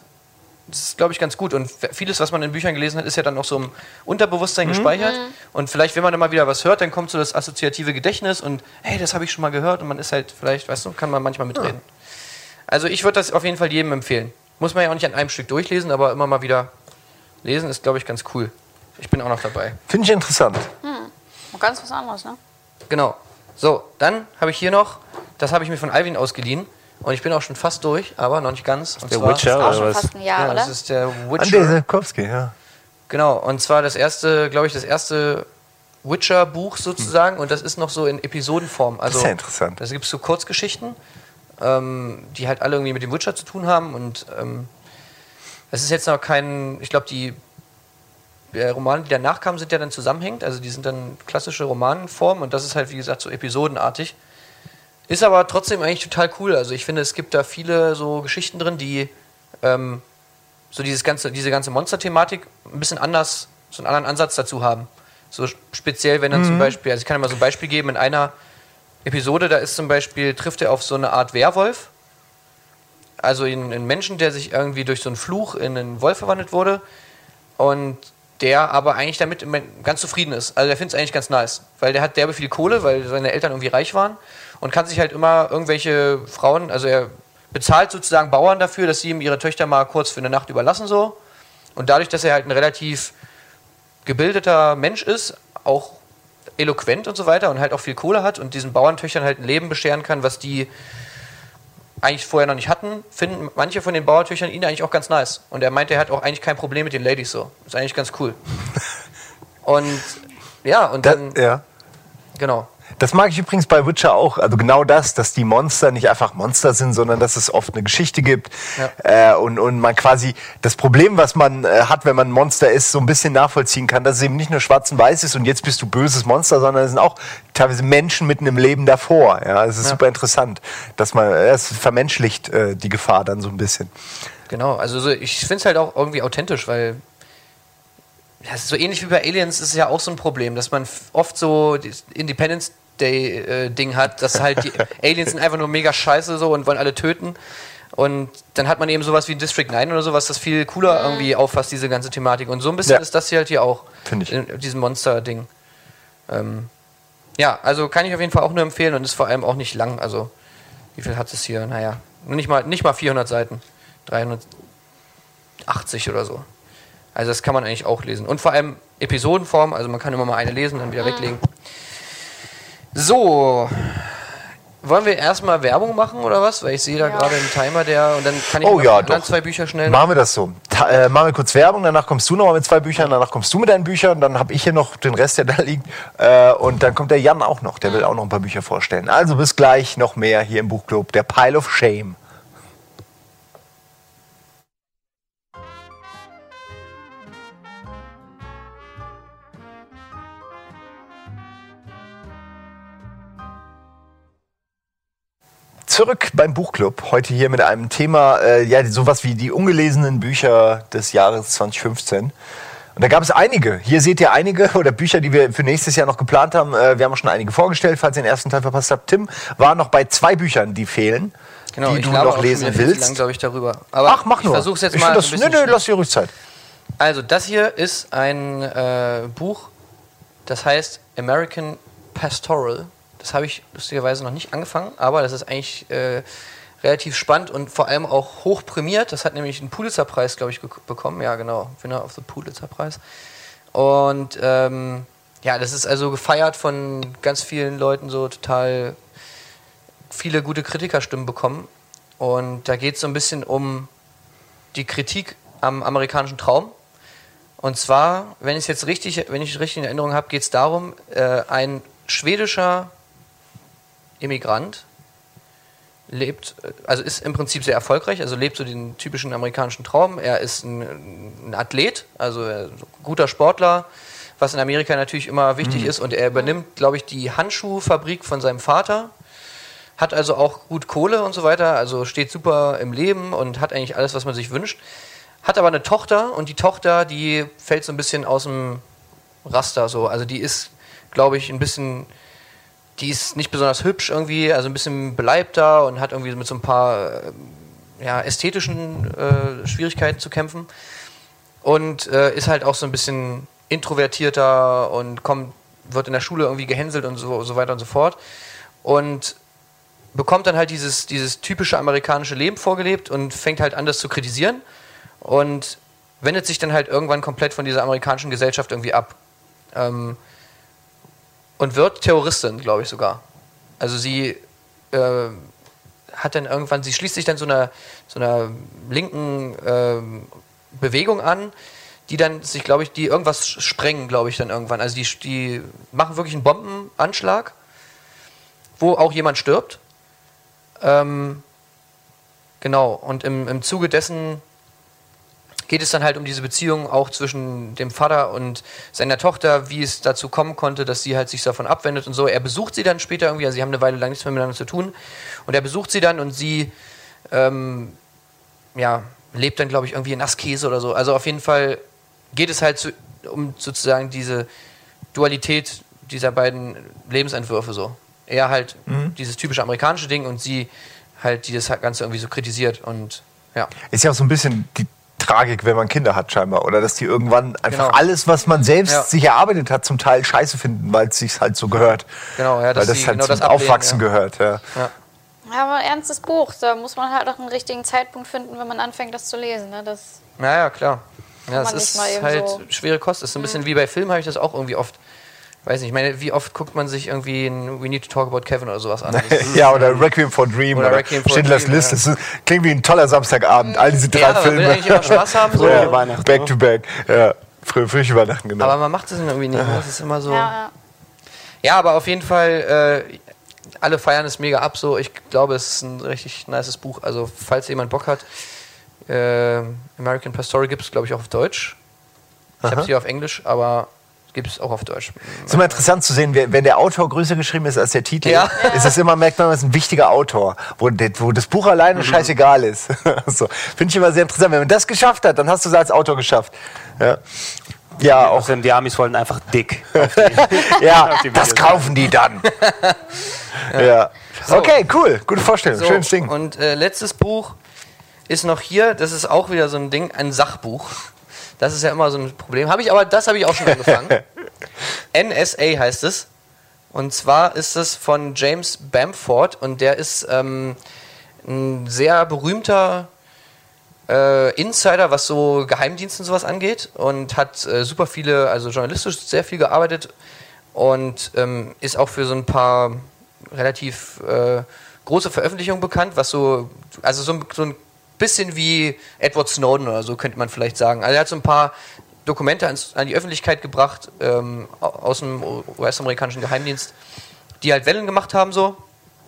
das ist, glaube ich, ganz gut. Und vieles, was man in Büchern gelesen hat, ist ja dann auch so im Unterbewusstsein Mhm. gespeichert. Und vielleicht, wenn man dann mal wieder was hört, dann kommt so das assoziative Gedächtnis und hey, das habe ich schon mal gehört. Und man ist halt, vielleicht, weißt du, kann man manchmal mitreden. Also ich würde das auf jeden Fall jedem empfehlen. Muss man ja auch nicht an einem Stück durchlesen, aber immer mal wieder lesen ist, glaube ich, ganz cool. Ich bin auch noch dabei. Finde ich interessant. Ganz was anderes, ne? Genau. So, dann habe ich hier noch, das habe ich mir von Alvin ausgeliehen. Und ich bin auch schon fast durch, aber noch nicht ganz. Und Der zwar, Witcher Auch oder schon was? fast ein Jahr, Ja, oder? das ist der Andrzej Witcher. Sapkowski, ja. Genau, und zwar das erste, glaube ich, das erste Witcher-Buch sozusagen. Und das ist noch so in Episodenform. Also, ist ja interessant. Da gibt es so Kurzgeschichten, ähm, die halt alle irgendwie mit dem Witcher zu tun haben. Und ähm, es ist jetzt noch kein, ich glaube, die äh, Romane, die danach kamen, sind ja dann zusammenhängend. Also die sind dann klassische Romanenform und das ist halt, wie gesagt, so episodenartig. Ist aber trotzdem eigentlich total cool. Also ich finde, es gibt da viele so Geschichten drin, die ähm, so dieses ganze, diese ganze Monster-Thematik ein bisschen anders, so einen anderen Ansatz dazu haben. So speziell, wenn dann zum Beispiel, also ich kann dir mal so ein Beispiel geben, in einer Episode, da ist zum Beispiel, trifft er auf so eine Art Werwolf. Also einen, Menschen, der sich irgendwie durch so einen Fluch in einen Wolf verwandelt wurde. Und der aber eigentlich damit ganz zufrieden ist. Also der findet es eigentlich ganz nice. Weil der hat derbe viel Kohle, weil seine Eltern irgendwie reich waren. Und kann sich halt immer irgendwelche Frauen, also er bezahlt sozusagen Bauern dafür, dass sie ihm ihre Töchter mal kurz für eine Nacht überlassen so. Und dadurch, dass er halt ein relativ gebildeter Mensch ist, auch eloquent und so weiter und halt auch viel Kohle hat und diesen Bauerntöchtern halt ein Leben bescheren kann, was die eigentlich vorher noch nicht hatten, finden manche von den Bauerntöchtern ihn eigentlich auch ganz nice. Und er meinte, er hat auch eigentlich kein Problem mit den Ladies so. Ist eigentlich ganz cool. und ja, und Da, dann, ja. genau. Das mag ich übrigens bei Witcher auch. Also genau das, dass die Monster nicht einfach Monster sind, sondern dass es oft eine Geschichte gibt. Äh, und, und man quasi das Problem, was man äh, hat, wenn man ein Monster ist, so ein bisschen nachvollziehen kann, dass es eben nicht nur schwarz und weiß ist und jetzt bist du böses Monster, sondern es sind auch teilweise Menschen mitten im Leben davor. Ja, es ist super interessant, dass man, äh, es vermenschlicht äh, die Gefahr dann so ein bisschen. Genau, also so, ich finde es halt auch irgendwie authentisch, weil ja, es ist so ähnlich wie bei Aliens ist es ja auch so ein Problem, dass man oft so das Independence Day äh, Ding hat, dass halt die Aliens sind einfach nur mega scheiße so und wollen alle töten. Und dann hat man eben sowas wie District 9 oder sowas, das viel cooler irgendwie auffasst, diese ganze Thematik. Und so ein bisschen Ja. ist das hier halt hier auch. Finde ich. In diesem Monster-Ding. Ähm, ja, also kann ich auf jeden Fall auch nur empfehlen und ist vor allem auch nicht lang. Also, wie viel hat es hier? Naja, nicht mal, nicht mal 400 Seiten. 380 oder so. Also, das kann man eigentlich auch lesen. Und vor allem Episodenform, also man kann immer mal eine lesen, dann wieder weglegen. So. Wollen wir erstmal Werbung machen oder was? Weil ich sehe da Ja. gerade einen Timer, der. Und dann kann ich Oh noch ja, doch. zwei Bücher schnell. Machen wir das so. Ta äh, machen wir kurz Werbung, danach kommst du nochmal mit zwei Büchern, danach kommst du mit deinen Büchern, dann habe ich hier noch den Rest, der da liegt. Äh, und dann kommt der Jan auch noch, der will auch noch ein paar Bücher vorstellen. Also bis gleich noch mehr hier im Buchclub, der Pile of Shame. Zurück beim Buchclub, heute hier mit einem Thema, äh, ja, sowas wie die ungelesenen Bücher des Jahres 2015. Und da gab es einige. Hier seht ihr einige oder Bücher, die wir für nächstes Jahr noch geplant haben. Äh, wir haben schon einige vorgestellt, falls ihr den ersten Teil verpasst habt. Tim war noch bei zwei Büchern, die fehlen, Genau, die du noch lesen willst. lang, glaube ich, darüber. Aber Ach, mach nur. Ich versuche es jetzt ich mal. Das, ein nö, nö, lass dir ruhig Zeit. Also, das hier ist ein äh, Buch, das heißt American Pastoral. Das habe ich lustigerweise noch nicht angefangen, aber das ist eigentlich äh, relativ spannend und vor allem auch hoch prämiert. Das hat nämlich einen Pulitzer-Preis, glaube ich, bekommen. Ja, genau. Winner of the Pulitzer-Preis. Und ähm, ja, das ist also gefeiert von ganz vielen Leuten, so total viele gute Kritikerstimmen bekommen. Und da geht es so ein bisschen um die Kritik am amerikanischen Traum. Und zwar, wenn ich es jetzt richtig, wenn ich richtig in Erinnerung habe, geht es darum, äh, ein schwedischer Immigrant lebt, also ist im Prinzip sehr erfolgreich, also lebt so den typischen amerikanischen Traum. Er ist ein, ein Athlet, also so guter Sportler, was in Amerika natürlich immer wichtig ist. Und er übernimmt, glaube ich, die Handschuhfabrik von seinem Vater hat also auch gut Kohle und so weiter, also steht super im Leben und hat eigentlich alles, was man sich wünscht. Hat aber eine Tochter und die Tochter, die fällt so ein bisschen aus dem Raster so. Also die ist, glaube ich, ein bisschen, die ist nicht besonders hübsch irgendwie, also ein bisschen beleibter und hat irgendwie mit so ein paar äh, ja, ästhetischen äh, Schwierigkeiten zu kämpfen. Und äh, ist halt auch so ein bisschen introvertierter und kommt, wird in der Schule irgendwie gehänselt und so, so weiter und so fort. Und bekommt dann halt dieses, dieses typische amerikanische Leben vorgelebt und fängt halt an, das zu kritisieren und wendet sich dann halt irgendwann komplett von dieser amerikanischen Gesellschaft irgendwie ab. Ähm, und wird Terroristin, glaube ich sogar. Also sie äh, hat dann irgendwann, sie schließt sich dann so einer, so einer linken ähm, Bewegung an, die dann sich, glaube ich, die irgendwas sprengen, glaube ich, dann irgendwann. Also die, die machen wirklich einen Bombenanschlag, wo auch jemand stirbt. Ähm, genau, und im, im Zuge dessen geht es dann halt um diese Beziehung auch zwischen dem Vater und seiner Tochter, wie es dazu kommen konnte, dass sie halt sich davon abwendet und so. Er besucht sie dann später irgendwie, also sie haben eine Weile lang nichts mehr miteinander zu tun. Und er besucht sie dann und sie, ähm, ja, lebt dann, glaube ich, irgendwie in Askese oder so. Also auf jeden Fall geht es halt zu, um sozusagen diese Dualität dieser beiden Lebensentwürfe so. Er halt dieses typische amerikanische Ding und sie halt, die das Ganze irgendwie so kritisiert und ja. Ist ja auch so ein bisschen die Tragik, wenn man Kinder hat, scheinbar. Oder dass die irgendwann einfach Genau. alles, was man selbst Ja. sich erarbeitet hat, zum Teil scheiße finden, weil es sich halt so gehört. Genau, ja, dass weil das halt genau zum das ablehnen, Aufwachsen ja. gehört. Ja. ja. Ja, aber ein ernstes Buch. Da muss man halt auch einen richtigen Zeitpunkt finden, wenn man anfängt, das zu lesen. Ne? Das, klar. Ja, man das nicht ist halt so- schwere Kost. Das ist so ein bisschen wie bei Filmen, habe ich das auch irgendwie oft weiß nicht, ich meine, wie oft guckt man sich irgendwie ein We Need to Talk About Kevin oder sowas an? Ja, oder Requiem for Dream Oder oder, Requiem for a Schindlers Dream, List. ja. Das ist, klingt wie ein toller Samstagabend. All diese drei Ja, man will Filme. eigentlich immer Spaß haben, so. ja, Weihnachten, back ne? to back. Ja, früh, früh Weihnachten, genau. Aber man macht es irgendwie nicht. ne? Das ist immer so. Ja, ja. Aber auf jeden Fall, äh, alle feiern es mega ab. So, ich glaube, es ist ein richtig nices Buch. Also, falls jemand Bock hat, äh, American Pie Story gibt es, glaube ich, auch auf Deutsch. Ich habe es hier auf Englisch, aber gibt es auch auf Deutsch. ist immer interessant zu sehen, wenn der Autor größer geschrieben ist als der Titel, Ja. ist es immer, merkt man, das ist ein wichtiger Autor, wo, wo das Buch alleine scheißegal ist. so. Finde ich immer sehr interessant. Wenn man das geschafft hat, dann hast du es als Autor geschafft. Ja, ja auch. Außerdem, die Amis wollten einfach dick. Ja, das kaufen die dann. ja. Okay, cool. Gute Vorstellung. So, Schönes Ding. Und äh, letztes Buch ist noch hier, das ist auch wieder so ein Ding, ein Sachbuch. Das ist ja immer so ein Problem. Habe ich aber, das habe ich auch schon angefangen. NSA heißt es. Und zwar ist es von James Bamford und der ist ähm, ein sehr berühmter äh, Insider, was so Geheimdienste und sowas angeht und hat äh, super viele, also journalistisch sehr viel gearbeitet und ähm, ist auch für so ein paar relativ äh, große Veröffentlichungen bekannt, was so, also so, so ein bisschen wie Edward Snowden oder so könnte man vielleicht sagen. Also er hat so ein paar Dokumente ans, an die Öffentlichkeit gebracht ähm, au- aus dem US-amerikanischen Geheimdienst, die halt Wellen gemacht haben so.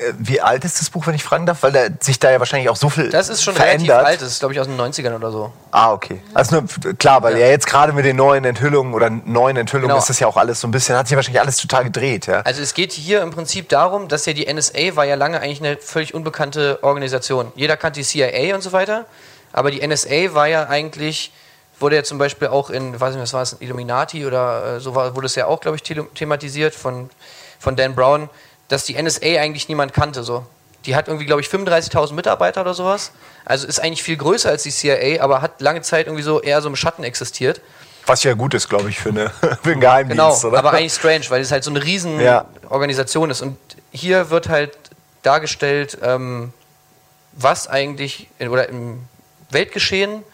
Äh, Wie alt ist das Buch, wenn ich fragen darf? Weil da sich da ja wahrscheinlich auch so viel Das ist schon verändert. relativ alt, das ist glaube ich aus den 90ern oder so. Ah, okay. Also nur, klar, weil ja. Ja. jetzt gerade mit den neuen Enthüllungen oder neuen Enthüllungen Genau. ist das ja auch alles so ein bisschen, hat sich wahrscheinlich alles total gedreht, ja. Also es geht hier im Prinzip darum, dass ja die NSA war ja lange eigentlich eine völlig unbekannte Organisation. Jeder kannte die CIA und so weiter, aber die NSA war ja eigentlich, wurde ja zum Beispiel auch in, weiß nicht, was war es, Illuminati oder äh, so war, wurde es ja auch, glaube ich, thematisiert von, von Dan Brown, dass die NSA eigentlich niemand kannte, so. Die hat irgendwie, glaube ich, 35.000 Mitarbeiter oder sowas. Also ist eigentlich viel größer als die CIA, aber hat lange Zeit irgendwie so eher so im Schatten existiert. Was ja gut ist, glaube ich, für, eine, für einen Geheimdienst, Genau, oder? aber eigentlich strange, weil es halt so eine riesen Ja. Organisation ist. Und hier wird halt dargestellt, ähm, was eigentlich in, oder im Weltgeschehen,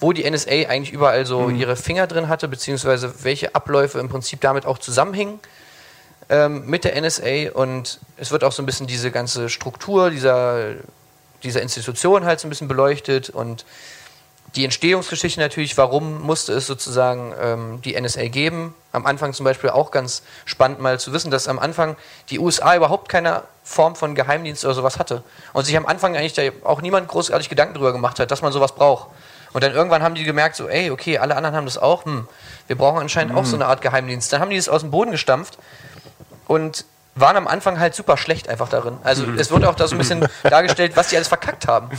wo die NSA eigentlich überall so Mhm. ihre Finger drin hatte, beziehungsweise welche Abläufe im Prinzip damit auch zusammenhingen ähm, mit der NSA. Und es wird auch so ein bisschen diese ganze Struktur dieser, dieser Institution halt so ein bisschen beleuchtet und die Entstehungsgeschichte natürlich, warum musste es sozusagen ähm, die NSA geben. Am Anfang zum Beispiel auch ganz spannend mal zu wissen, dass am Anfang die USA überhaupt keine Form von Geheimdienst oder sowas hatte. Und sich am Anfang eigentlich da auch niemand großartig Gedanken darüber gemacht hat, dass man sowas braucht. Und dann irgendwann haben die gemerkt, so, ey, okay, alle anderen haben das auch, hm, wir brauchen anscheinend auch so eine Art Geheimdienst. Dann haben die das aus dem Boden gestampft und waren am Anfang halt super schlecht einfach darin. Also es wird auch da so ein bisschen dargestellt, was die alles verkackt haben.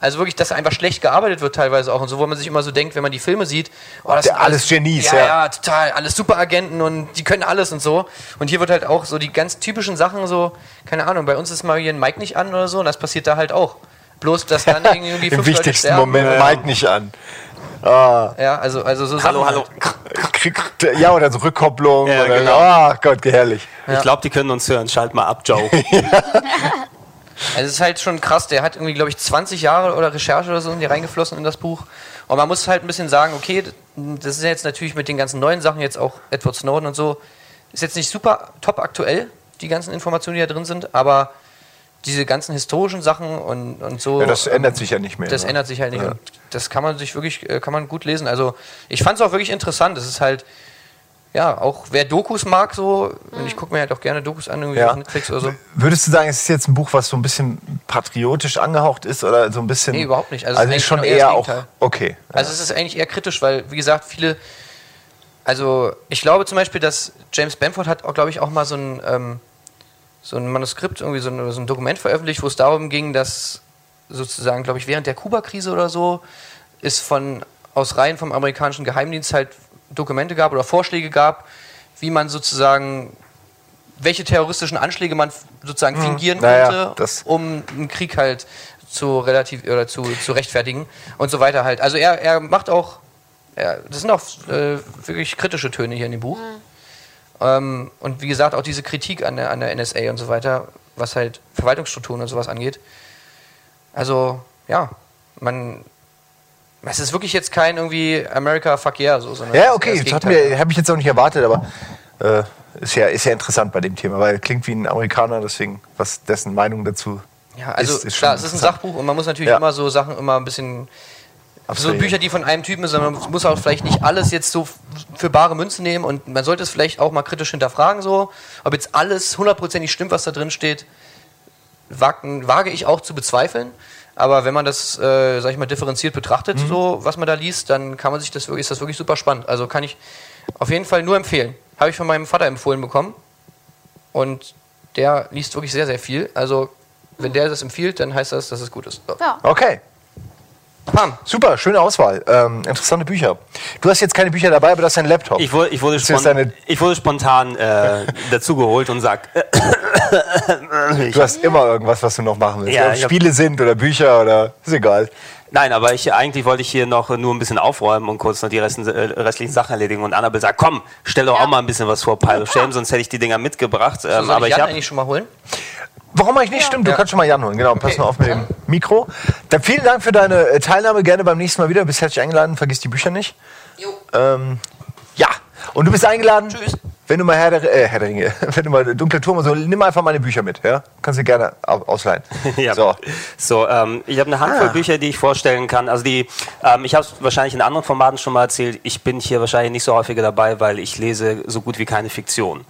Also wirklich, dass einfach schlecht gearbeitet wird teilweise auch und so, wo man sich immer so denkt, wenn man die Filme sieht, oh, das sind alles Genies, ja, ja. ja, total, alles Superagenten und die können alles und so. Und hier wird halt auch so die ganz typischen Sachen so, keine Ahnung, bei uns ist mal hier ein Mic nicht an oder so und das passiert da halt auch. Bloß, dass dann irgendwie Im fünf Leute wichtigsten sterben. Moment Mike nicht an. Ah, Ja, also, also so Hallo, Sachen hallo. halt. ja, oder so Rückkopplung. Ja, oder, genau. Ah, Gott, herrlich. Ich glaube, die können uns hören. Schalt mal ab, Joe. Also es ist halt schon krass, der hat irgendwie, glaube ich, 20 Jahre oder Recherche oder so in die reingeflossen in das Buch. Und man muss halt ein bisschen sagen, okay, das ist ja jetzt natürlich mit den ganzen neuen Sachen, jetzt auch Edward Snowden und so, ist jetzt nicht super top aktuell, die ganzen Informationen, die da drin sind, aber diese ganzen historischen Sachen und, und so. Ja, das ähm, ändert sich ja nicht mehr. Das ne? ändert sich halt nicht. Ja. Und das kann man sich wirklich, äh, kann man gut lesen. Also ich fand es auch wirklich interessant. Es ist halt, ja, auch wer Dokus mag so, und ich gucke mir halt auch gerne Dokus an, irgendwie Ja. auf Netflix oder so. Würdest du sagen, es ist jetzt ein Buch, was so ein bisschen patriotisch angehaucht ist oder so ein bisschen. Nee, überhaupt nicht. Also Also, es ist schon genau eher auch. Okay. Also es ist eigentlich eher kritisch, weil, wie gesagt, viele. Also ich glaube zum Beispiel, dass James Bamford hat, auch, glaube ich, auch mal so ein, ähm, so ein Manuskript, irgendwie so ein, so ein Dokument veröffentlicht, wo es darum ging, dass sozusagen, glaube ich, während der Kuba-Krise oder so es von aus Reihen vom amerikanischen Geheimdienst halt Dokumente gab oder Vorschläge gab, wie man sozusagen welche terroristischen Anschläge man sozusagen fingieren Naja, konnte, das- um einen Krieg halt zu relativ oder zu, zu rechtfertigen und so weiter halt. Also er, er macht auch, er, das sind auch äh, wirklich kritische Töne hier in dem Buch. Ähm, und wie gesagt, auch diese Kritik an der, an der NSA und so weiter, was halt Verwaltungsstrukturen und sowas angeht. Also, ja, man. Es ist wirklich jetzt kein irgendwie America fuck yeah, so, sondern Ja, okay, das habe ich jetzt auch nicht erwartet, aber äh, ist ja, ist ja interessant bei dem Thema, weil klingt wie ein Amerikaner, deswegen, was dessen Meinung dazu Ja, also ist, ist klar, es ist ein. Sachbuch und man muss natürlich Ja. immer so Sachen immer ein bisschen. So Abwägen. Bücher, die von einem Typen sind, man muss auch vielleicht nicht alles jetzt so für bare Münze nehmen und man sollte es vielleicht auch mal kritisch hinterfragen, so, ob jetzt alles hundertprozentig stimmt, was da drin steht, wag, wage ich auch zu bezweifeln. Aber wenn man das, äh, sag ich mal, differenziert betrachtet, Mhm. so was man da liest, dann kann man sich das wirklich, ist das wirklich super spannend. Also kann ich auf jeden Fall nur empfehlen. Habe ich von meinem Vater empfohlen bekommen. Und der liest wirklich sehr, sehr viel. Also, wenn der das empfiehlt, dann heißt das, dass es gut ist. So. Ja. Okay, Pam. super, schöne Auswahl. Ähm, interessante Bücher. Du hast jetzt keine Bücher dabei, aber du hast einen Laptop. Ich wurde, ich wurde, Das ist spon deine- ich wurde spontan äh, dazugeholt und sag, du hast immer irgendwas, was du noch machen willst. Ja, Ob ich hab- Spiele sind oder Bücher oder ist egal. Nein, aber ich, eigentlich wollte ich hier noch nur ein bisschen aufräumen und kurz noch die resten, äh, restlichen Sachen erledigen. Und Annabelle sagt, komm, stell doch auch mal ein bisschen was vor, Pile of Shame, sonst hätte ich die Dinger mitgebracht. Soll Ähm, ich aber ich Jan habe eigentlich schon mal holen? Warum eigentlich nicht? Stimmt, du Ja. kannst schon mal Jan holen. Genau, pass Okay. mal auf mit dem Mikro. Dann vielen Dank für deine äh, Teilnahme. Gerne beim nächsten Mal wieder. Du bist herzlich eingeladen. Vergiss die Bücher nicht. Jo. Ähm, ja, und du bist eingeladen. Tschüss. Wenn du mal Herr der, äh, Herr der Ringe, wenn du mal Dunkle Turm und so, nimm einfach meine Bücher mit. Ja? Kannst du gerne au- ausleihen. Ja. So. So, ähm, ich habe eine Handvoll Ah. Bücher, die ich vorstellen kann. Also die, ähm, ich habe es wahrscheinlich in anderen Formaten schon mal erzählt. Ich bin hier wahrscheinlich nicht so häufiger dabei, weil ich lese so gut wie keine Fiktion.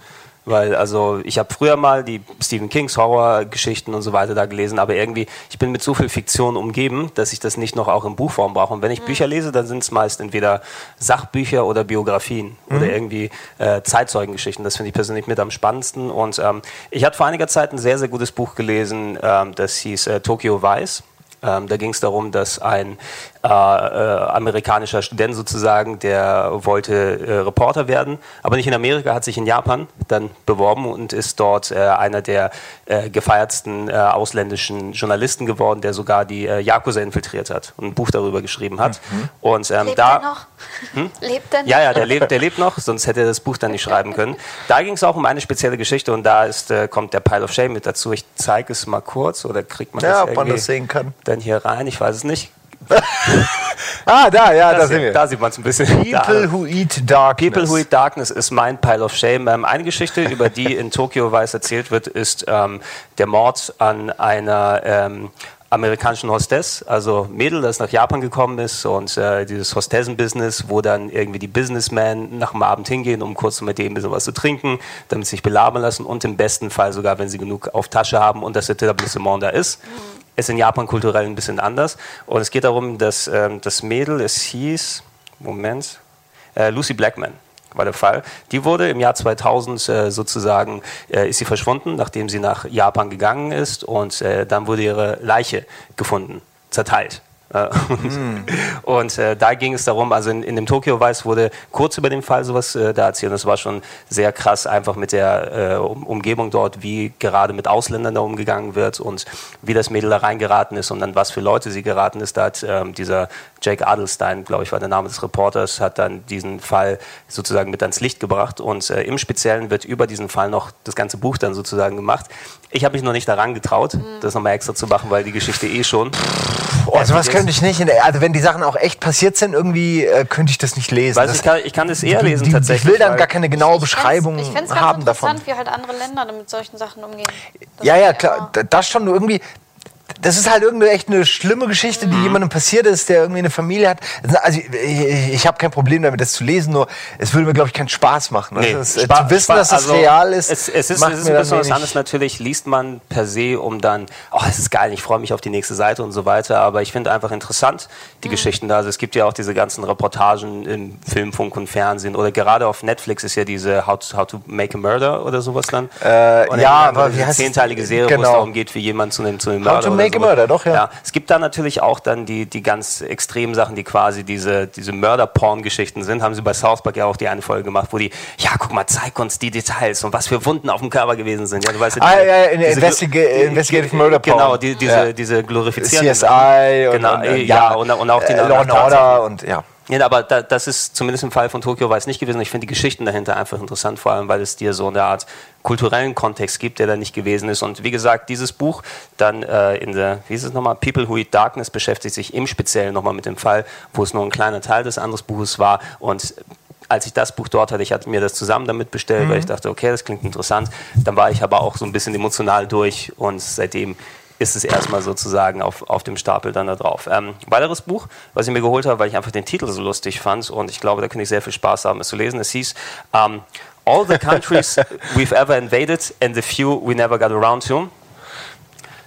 Weil, also, ich habe früher mal die Stephen Kings Horrorgeschichten und so weiter da gelesen, aber irgendwie, ich bin mit so viel Fiktion umgeben, dass ich das nicht noch auch in Buchform brauche. Und wenn ich Bücher lese, dann sind es meist entweder Sachbücher oder Biografien oder irgendwie äh, Zeitzeugengeschichten. Das finde ich persönlich mit am spannendsten. Und ähm, ich hatte vor einiger Zeit ein sehr, sehr gutes Buch gelesen, ähm, das hieß äh, Tokyo Vice. Ähm, da ging es darum, dass ein äh, äh, amerikanischer Student sozusagen, der wollte äh, Reporter werden, aber nicht in Amerika, hat sich in Japan dann beworben und ist dort äh, einer der äh, gefeiertsten äh, ausländischen Journalisten geworden, der sogar die äh, Yakuza infiltriert hat und ein Buch darüber geschrieben hat. Und ähm, Lebt da er noch? Lebt er noch? ja, ja, der lebt, der lebt noch, sonst hätte er das Buch dann nicht schreiben können. Da ging es auch um eine spezielle Geschichte und da ist, äh, kommt der Pile of Shame mit dazu. Ich zeige es mal kurz oder kriegt man Ja, das ob man das sehen kann. dann hier rein? Ich weiß es nicht. Ah, da, ja, da Das sind hier, wir. da sieht man es ein bisschen. People Da. who eat darkness. People Who Eat Darkness ist mein Pile of Shame. Ähm, eine Geschichte, über die in Tokio Weiß erzählt wird, ist ähm, der Mord an einer ähm, amerikanischen Hostess, also Mädel, das nach Japan gekommen ist und äh, dieses Hostessen-Business, wo dann irgendwie die Businessmen nach dem Abend hingehen, um kurz mit dem ein bisschen was zu trinken, damit sie sich belabern lassen und im besten Fall sogar, wenn sie genug auf Tasche haben und das Etablissement da ist. Ist in Japan kulturell ein bisschen anders. Und es geht darum, dass ähm, das Mädel, es hieß, Moment, äh, Lucy Blackman war der Fall. Die wurde im Jahr 2000 äh, sozusagen, äh, ist sie verschwunden, nachdem sie nach Japan gegangen ist und äh, dann wurde ihre Leiche gefunden, zerteilt. Äh, Und äh, da ging es darum, also in, in dem Tokyo Vice wurde kurz über den Fall sowas äh, da erzählt. Das war schon sehr krass, einfach mit der äh, um Umgebung dort, wie gerade mit Ausländern da umgegangen wird und wie das Mädel da reingeraten ist und dann was für Leute sie geraten ist. Da hat ähm, dieser Jake Adelstein, glaube ich, war der Name des Reporters, hat dann diesen Fall sozusagen mit ans Licht gebracht und äh, im Speziellen wird über diesen Fall noch das ganze Buch dann sozusagen gemacht. Ich habe mich noch nicht daran getraut, das nochmal extra zu machen, weil die Geschichte eh schon Oh, sowas ist- könnte ich nicht. In der, also wenn die Sachen auch echt passiert sind, irgendwie äh, könnte ich das nicht lesen. Weiß das, ich, kann, ich kann das eher die, lesen die, tatsächlich. ich will dann gar keine genaue Ich Beschreibung Ich fände es ganz haben davon. interessant, wie halt andere Länder mit solchen Sachen umgehen. Das Ja, ja, klar. Da- Das schon nur irgendwie. Das ist halt irgendwie echt eine schlimme Geschichte, Mhm. die jemandem passiert ist, der irgendwie eine Familie hat. Also ich, ich, ich habe kein Problem damit, das zu lesen, nur es würde mir, glaube ich, keinen Spaß machen. Nee, Also es, Spa- zu wissen, Spa- dass das also, real ist, Es, es ist, es ist ein bisschen was anderes. Natürlich liest man per se, um dann, oh, es ist geil, ich freue mich auf die nächste Seite und so weiter. Aber ich finde einfach interessant die Geschichten da. Also es gibt ja auch diese ganzen Reportagen im Film, Funk und Fernsehen oder gerade auf Netflix ist ja diese How to, How to Make a Murder oder sowas dann. Äh, ja, aber wie heißt es? zehnteilige Serie, wo Genau. es darum geht, wie jemand zu einem, zu einem Mörder a sowas. Murder, doch, ja. Es gibt da natürlich auch dann die, die ganz extremen Sachen, die quasi diese, diese Mörder-Porn-Geschichten sind. Haben sie bei South Park ja auch die eine Folge gemacht, wo die, ja, guck mal, zeig uns die Details und was für Wunden auf dem Körper gewesen sind. Ja, du weißt ja, Ah, ja, ja, in Investiga Investigative Murder Porn. Genau, die, diese, Ja. diese glorifizierenden CSI und, genau, und, äh, äh, ja, und, und auch die äh, Law and. Order und ja. Ja, aber da, das ist zumindest im Fall von Tokio Weiß nicht gewesen. Ich finde die Geschichten dahinter einfach interessant, vor allem weil es dir so eine Art kulturellen Kontext gibt, der da nicht gewesen ist. Und wie gesagt, dieses Buch dann äh, in der, wie ist es nochmal, People Who Eat Darkness beschäftigt sich im Speziellen nochmal mit dem Fall, wo es nur ein kleiner Teil des anderen Buches war und als ich das Buch dort hatte, ich hatte mir das zusammen damit bestellt, weil ich dachte, okay, das klingt interessant. Dann war ich aber auch so ein bisschen emotional durch und seitdem ist es erstmal sozusagen auf, auf dem Stapel dann da drauf. Ähm, weiteres Buch, was ich mir geholt habe, weil ich einfach den Titel so lustig fand und ich glaube, da könnte ich sehr viel Spaß haben, es zu lesen. Es hieß ähm, All the Countries We've Ever Invaded and the Few We Never Got Around to.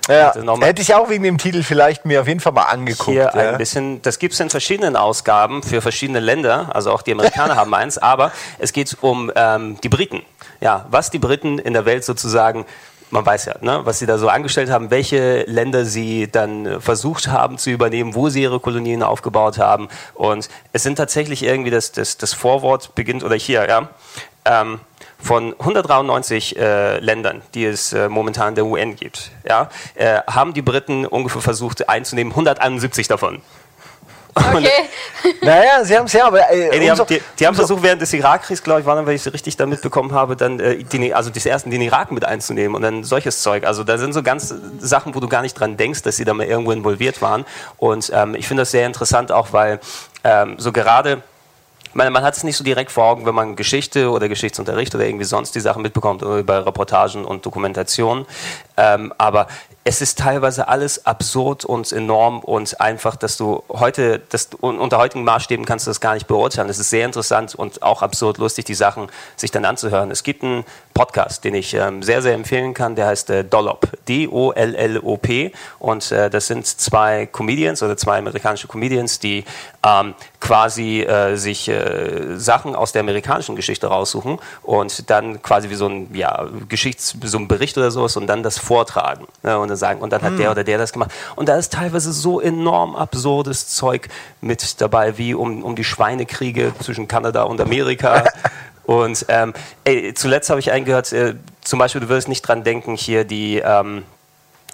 Ja, hätte ich auch wegen dem Titel vielleicht mir auf jeden Fall mal angeguckt. Hier ja. ein bisschen, das gibt es in verschiedenen Ausgaben für verschiedene Länder, also auch die Amerikaner haben eins, aber es geht um ähm, die Briten. Ja, was die Briten in der Welt sozusagen, man weiß ja, ne, was sie da so angestellt haben, welche Länder sie dann versucht haben zu übernehmen, wo sie ihre Kolonien aufgebaut haben. Und es sind tatsächlich irgendwie, das, das, das Vorwort beginnt, oder hier, ja, ähm, von 193 äh, Ländern, die es äh, momentan der UN gibt, ja, äh, haben die Briten ungefähr versucht einzunehmen, 171 davon. Okay. Naja, sie haben es ja, aber äh, Ey, die, umso- haben, die, die haben versucht, während des Irakkriegs, glaube ich, war dann, wenn ich es richtig da mitbekommen habe, dann äh, den, also des ersten den Irak mit einzunehmen und dann solches Zeug. Also da sind so ganz Sachen, wo du gar nicht dran denkst, dass sie da mal irgendwo involviert waren. Und ähm, ich finde das sehr interessant auch, weil ähm, so gerade meine, man hat es nicht so direkt vor Augen, wenn man Geschichte oder Geschichtsunterricht oder irgendwie sonst die Sachen mitbekommt oder bei Reportagen und Dokumentationen. Ähm, aber es ist teilweise alles absurd und enorm und einfach, dass du heute, dass du, un- unter heutigen Maßstäben kannst du das gar nicht beurteilen. Es ist sehr interessant und auch absurd lustig, die Sachen sich dann anzuhören. Es gibt einen Podcast, den ich ähm, sehr, sehr empfehlen kann, der heißt äh, Dollop, D-O-L-L-O-P und äh, das sind zwei Comedians oder zwei amerikanische Comedians, die ähm, quasi äh, sich äh, Sachen aus der amerikanischen Geschichte raussuchen und dann quasi wie so ein ja, Geschichts so ein Bericht oder sowas und dann das vortragen ne, und sagen. Und dann hat der oder der das gemacht. Und da ist teilweise so enorm absurdes Zeug mit dabei wie um, um die Schweinekriege zwischen Kanada und Amerika. Und ähm, ey, zuletzt habe ich eingehört äh, zum Beispiel du wirst nicht dran denken hier die ähm,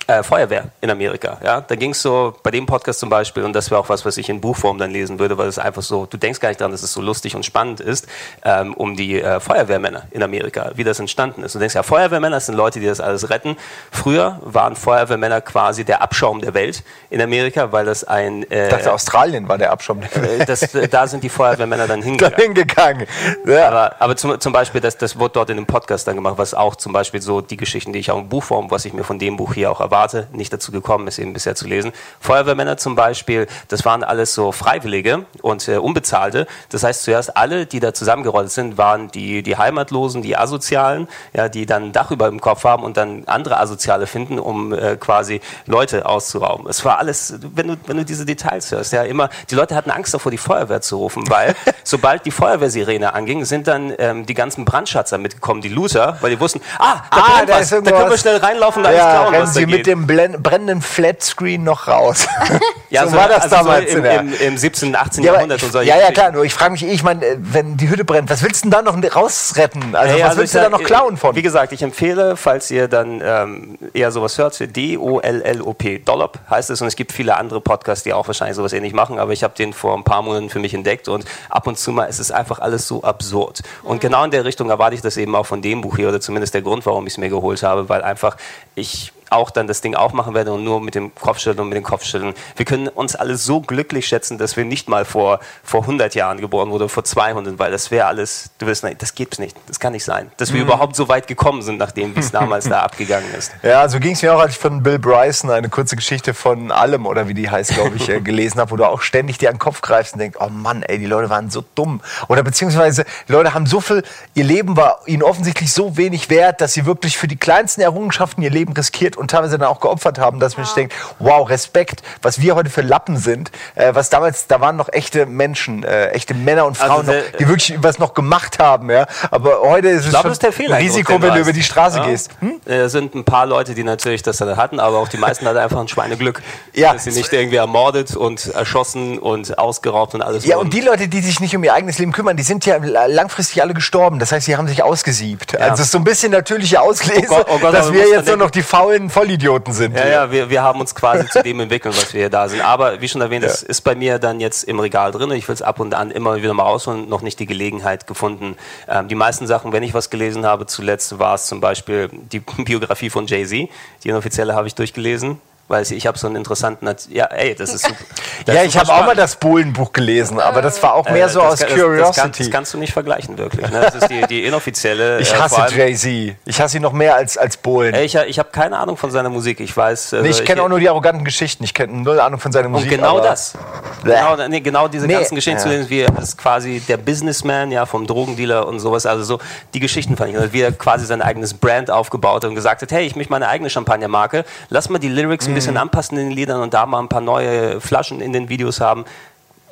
äh, Feuerwehr in Amerika. Ja? Da ging es so bei dem Podcast zum Beispiel, und das wäre auch was, was ich in Buchform dann lesen würde, weil es einfach so, du denkst gar nicht dran, dass es so lustig und spannend ist, ähm, um die äh, Feuerwehrmänner in Amerika, wie das entstanden ist. Du denkst ja, Feuerwehrmänner das sind Leute, die das alles retten. Früher waren Feuerwehrmänner quasi der Abschaum der Welt in Amerika, weil das ein. Äh, Ich dachte, Australien war der Abschaum. äh, das, äh, da sind die Feuerwehrmänner dann da hingegangen. hingegangen. Ja. Aber, aber zum, zum Beispiel, das, das wurde dort in dem Podcast dann gemacht, was auch zum Beispiel so die Geschichten, die ich auch in Buchform, was ich mir von dem Buch hier auch erwarte, nicht dazu gekommen ist, eben bisher zu lesen. Feuerwehrmänner zum Beispiel, das waren alles so Freiwillige und äh, Unbezahlte. Das heißt, zuerst alle, die da zusammengerollt sind, waren die, die Heimatlosen, die Asozialen, ja, die dann ein Dach über dem Kopf haben und dann andere Asoziale finden, um äh, quasi Leute auszurauben. Es war alles, wenn du, wenn du diese Details hörst, ja, immer, die Leute hatten Angst davor, die Feuerwehr zu rufen, weil sobald die Feuerwehrsirene anging, sind dann ähm, die ganzen Brandschatzer mitgekommen, die Loser, weil die wussten, ah, da, Ah, da da können wir schnell reinlaufen, da ja, ist rennen was da sie geht. Mit dem brennenden Flatscreen noch raus. ja, so war das also damals. So im, im, im 17., 18. ja, Jahrhundert und solche ja, ja, klar, nur ich frage mich, eh, ich meine, äh, wenn die Hütte brennt, was willst du denn da noch rausretten? Also, Ja, ja, was also willst du da noch klauen von? Wie gesagt, ich empfehle, falls ihr dann ähm, eher sowas hört, D-O-L-L-O-P, Dollop heißt es und es gibt viele andere Podcasts, die auch wahrscheinlich sowas ähnlich machen, aber ich habe den vor ein paar Monaten für mich entdeckt und ab und zu mal ist es einfach alles so absurd. Und genau in der Richtung erwarte ich das eben auch von dem Buch hier oder zumindest der Grund, warum ich es mir geholt habe, weil einfach ich auch dann das Ding aufmachen werde und nur mit dem Kopfschütteln und mit den Kopfschütteln. Wir können uns alle so glücklich schätzen, dass wir nicht mal vor, vor 100 Jahren geboren wurden, vor 200, weil das wäre alles, du wirst, nein, das gibt's nicht, das kann nicht sein. Dass wir überhaupt so weit gekommen sind, nachdem wie es damals da abgegangen ist. Ja, so ging es mir auch, als ich von Bill Bryson eine kurze Geschichte von allem oder wie die heißt, glaube ich, äh, gelesen habe, wo du auch ständig dir an den Kopf greifst und denkst, oh Mann, ey, die Leute waren so dumm. Oder beziehungsweise die Leute haben so viel, ihr Leben war ihnen offensichtlich so wenig wert, dass sie wirklich für die kleinsten Errungenschaften ihr Leben riskiert und teilweise dann auch geopfert haben, dass man sich denkt, wow, Respekt, was wir heute für Lappen sind, äh, was damals, da waren noch echte Menschen, äh, echte Männer und Also Frauen, der- noch, die wirklich was noch gemacht haben, ja. Aber heute ist es Ich glaube, schon ist der Fehler. Risiko, wenn du über die Straße gehst. Hm? Es sind ein paar Leute, die natürlich das dann hatten, aber auch die meisten hatten einfach ein Schweineglück. Ja. Dass sie nicht irgendwie ermordet und erschossen und ausgeraubt und alles Ja, wurden. und die Leute, die sich nicht um ihr eigenes Leben kümmern, die sind ja langfristig alle gestorben. Das heißt, sie haben sich ausgesiebt. Also es ist so ein bisschen natürliche Auslese, Oh Gott, oh Gott, dass wir jetzt nur noch die faulen Vollidioten sind. Ja, ja, wir, wir haben uns quasi zu dem entwickelt, was wir hier da sind. Aber wie schon erwähnt, es ist bei mir dann jetzt im Regal drin. Ich will es ab und an immer wieder mal rausholen, noch nicht die Gelegenheit gefunden. Ähm, die meisten Sachen, wenn ich was gelesen habe, zuletzt war es zum Beispiel die Biografie von Jay-Z. Die inoffizielle habe ich durchgelesen. Weil ich, habe so einen interessanten. Ja, ey, das ist super. Das ja, ist ich habe auch mal das Bohlenbuch gelesen, aber das war auch mehr Äh, so aus kann- das- Das, kann, Curiosity. das kannst du nicht vergleichen, wirklich. Ne? Das ist die, die inoffizielle. ich äh, hasse allem- Jay-Z. Ich hasse ihn noch mehr als, als Bohlen. Ey, Ich, ich habe keine Ahnung von seiner Musik. Ich weiß. nee, also ich kenne auch nur die arroganten Geschichten. Ich kenne null Ahnung von seiner Und Musik. genau aber- das. Genau, nee, genau diese Nee, ganzen Geschichten, ja. zu denen wir als quasi der Businessman, ja, vom Drogendealer und sowas. Also so, die Geschichten fand ich. Also wie er quasi sein eigenes Brand aufgebaut hat und gesagt hat, hey, ich möchte meine eigene Champagnermarke. Lass mal die Lyrics ein Mhm. bisschen anpassen in den Liedern und da mal ein paar neue Flaschen in den Videos haben.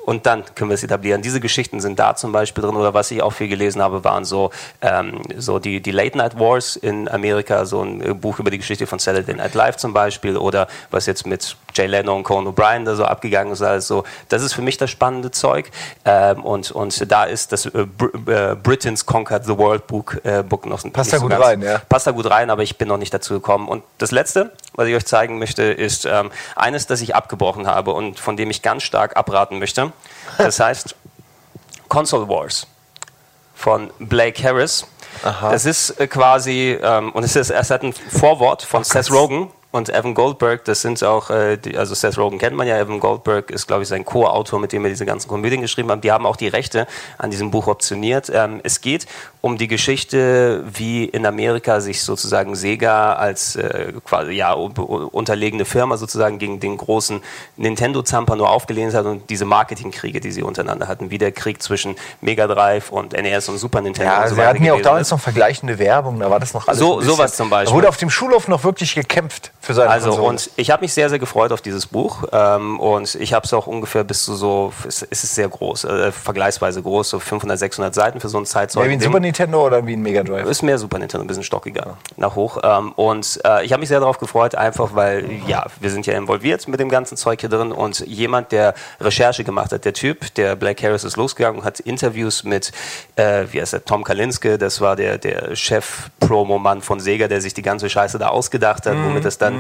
Und dann können wir es etablieren. Diese Geschichten sind da zum Beispiel drin. Oder was ich auch viel gelesen habe, waren so, ähm, so die, die Late Night Wars in Amerika, so ein äh, Buch über die Geschichte von Saturday Night Live zum Beispiel. Oder was jetzt mit Jay Leno und Conan O'Brien da so abgegangen ist. Also, das ist für mich das spannende Zeug. Ähm, und, und da ist das äh, Br äh, Britain's Conquered the World Book, äh, Book noch Passt da so gut ganz- rein, ja. passt da gut rein, aber ich bin noch nicht dazu gekommen. Und das Letzte, was ich euch zeigen möchte, ist ähm, eines, das ich abgebrochen habe und von dem ich ganz stark abraten möchte. Das heißt Console Wars von Blake Harris. Das ist äh, quasi, ähm, und es, ist, es hat ein Vorwort von Seth Rogen und Evan Goldberg. Das sind auch, äh, die, also Seth Rogen kennt man ja, Evan Goldberg ist, glaube ich, sein Co-Autor, mit dem er diese ganzen Komödien geschrieben hat. Die haben auch die Rechte an diesem Buch optioniert. Ähm, es geht um die Geschichte, wie in Amerika sich sozusagen Sega als äh, quasi ja unterlegene Firma sozusagen gegen den großen Nintendo-Zamper nur aufgelehnt hat und diese Marketingkriege, die sie untereinander hatten, wie der Krieg zwischen Mega Drive und NES und Super Nintendo Ja, und also so wir hatten ja auch damals ist. noch vergleichende Werbung, da war das noch alles So- sowas zum Beispiel. Da wurde auf dem Schulhof noch wirklich gekämpft für seine Also Konsole. und ich habe mich sehr, sehr gefreut auf dieses Buch ähm, und ich habe es auch ungefähr bis zu so, es, es ist sehr groß, äh, vergleichsweise groß, so 500, 600 Seiten für so ein Zeitzeug. Mehr wie ein Super Nintendo oder wie ein Mega Drive? Ist mehr Super Nintendo, ein bisschen stockiger, nach hoch. Ähm, und äh, ich habe mich sehr darauf gefreut, einfach weil, ja, wir sind ja involviert mit dem ganzen Zeug hier drin und jemand, der Recherche gemacht hat, der Typ, der Black Harris ist losgegangen und hat Interviews mit, äh, wie heißt der, Tom Kalinske, das war der, der Chef-Promo-Mann von Sega, der sich die ganze Scheiße da ausgedacht hat, womit das dann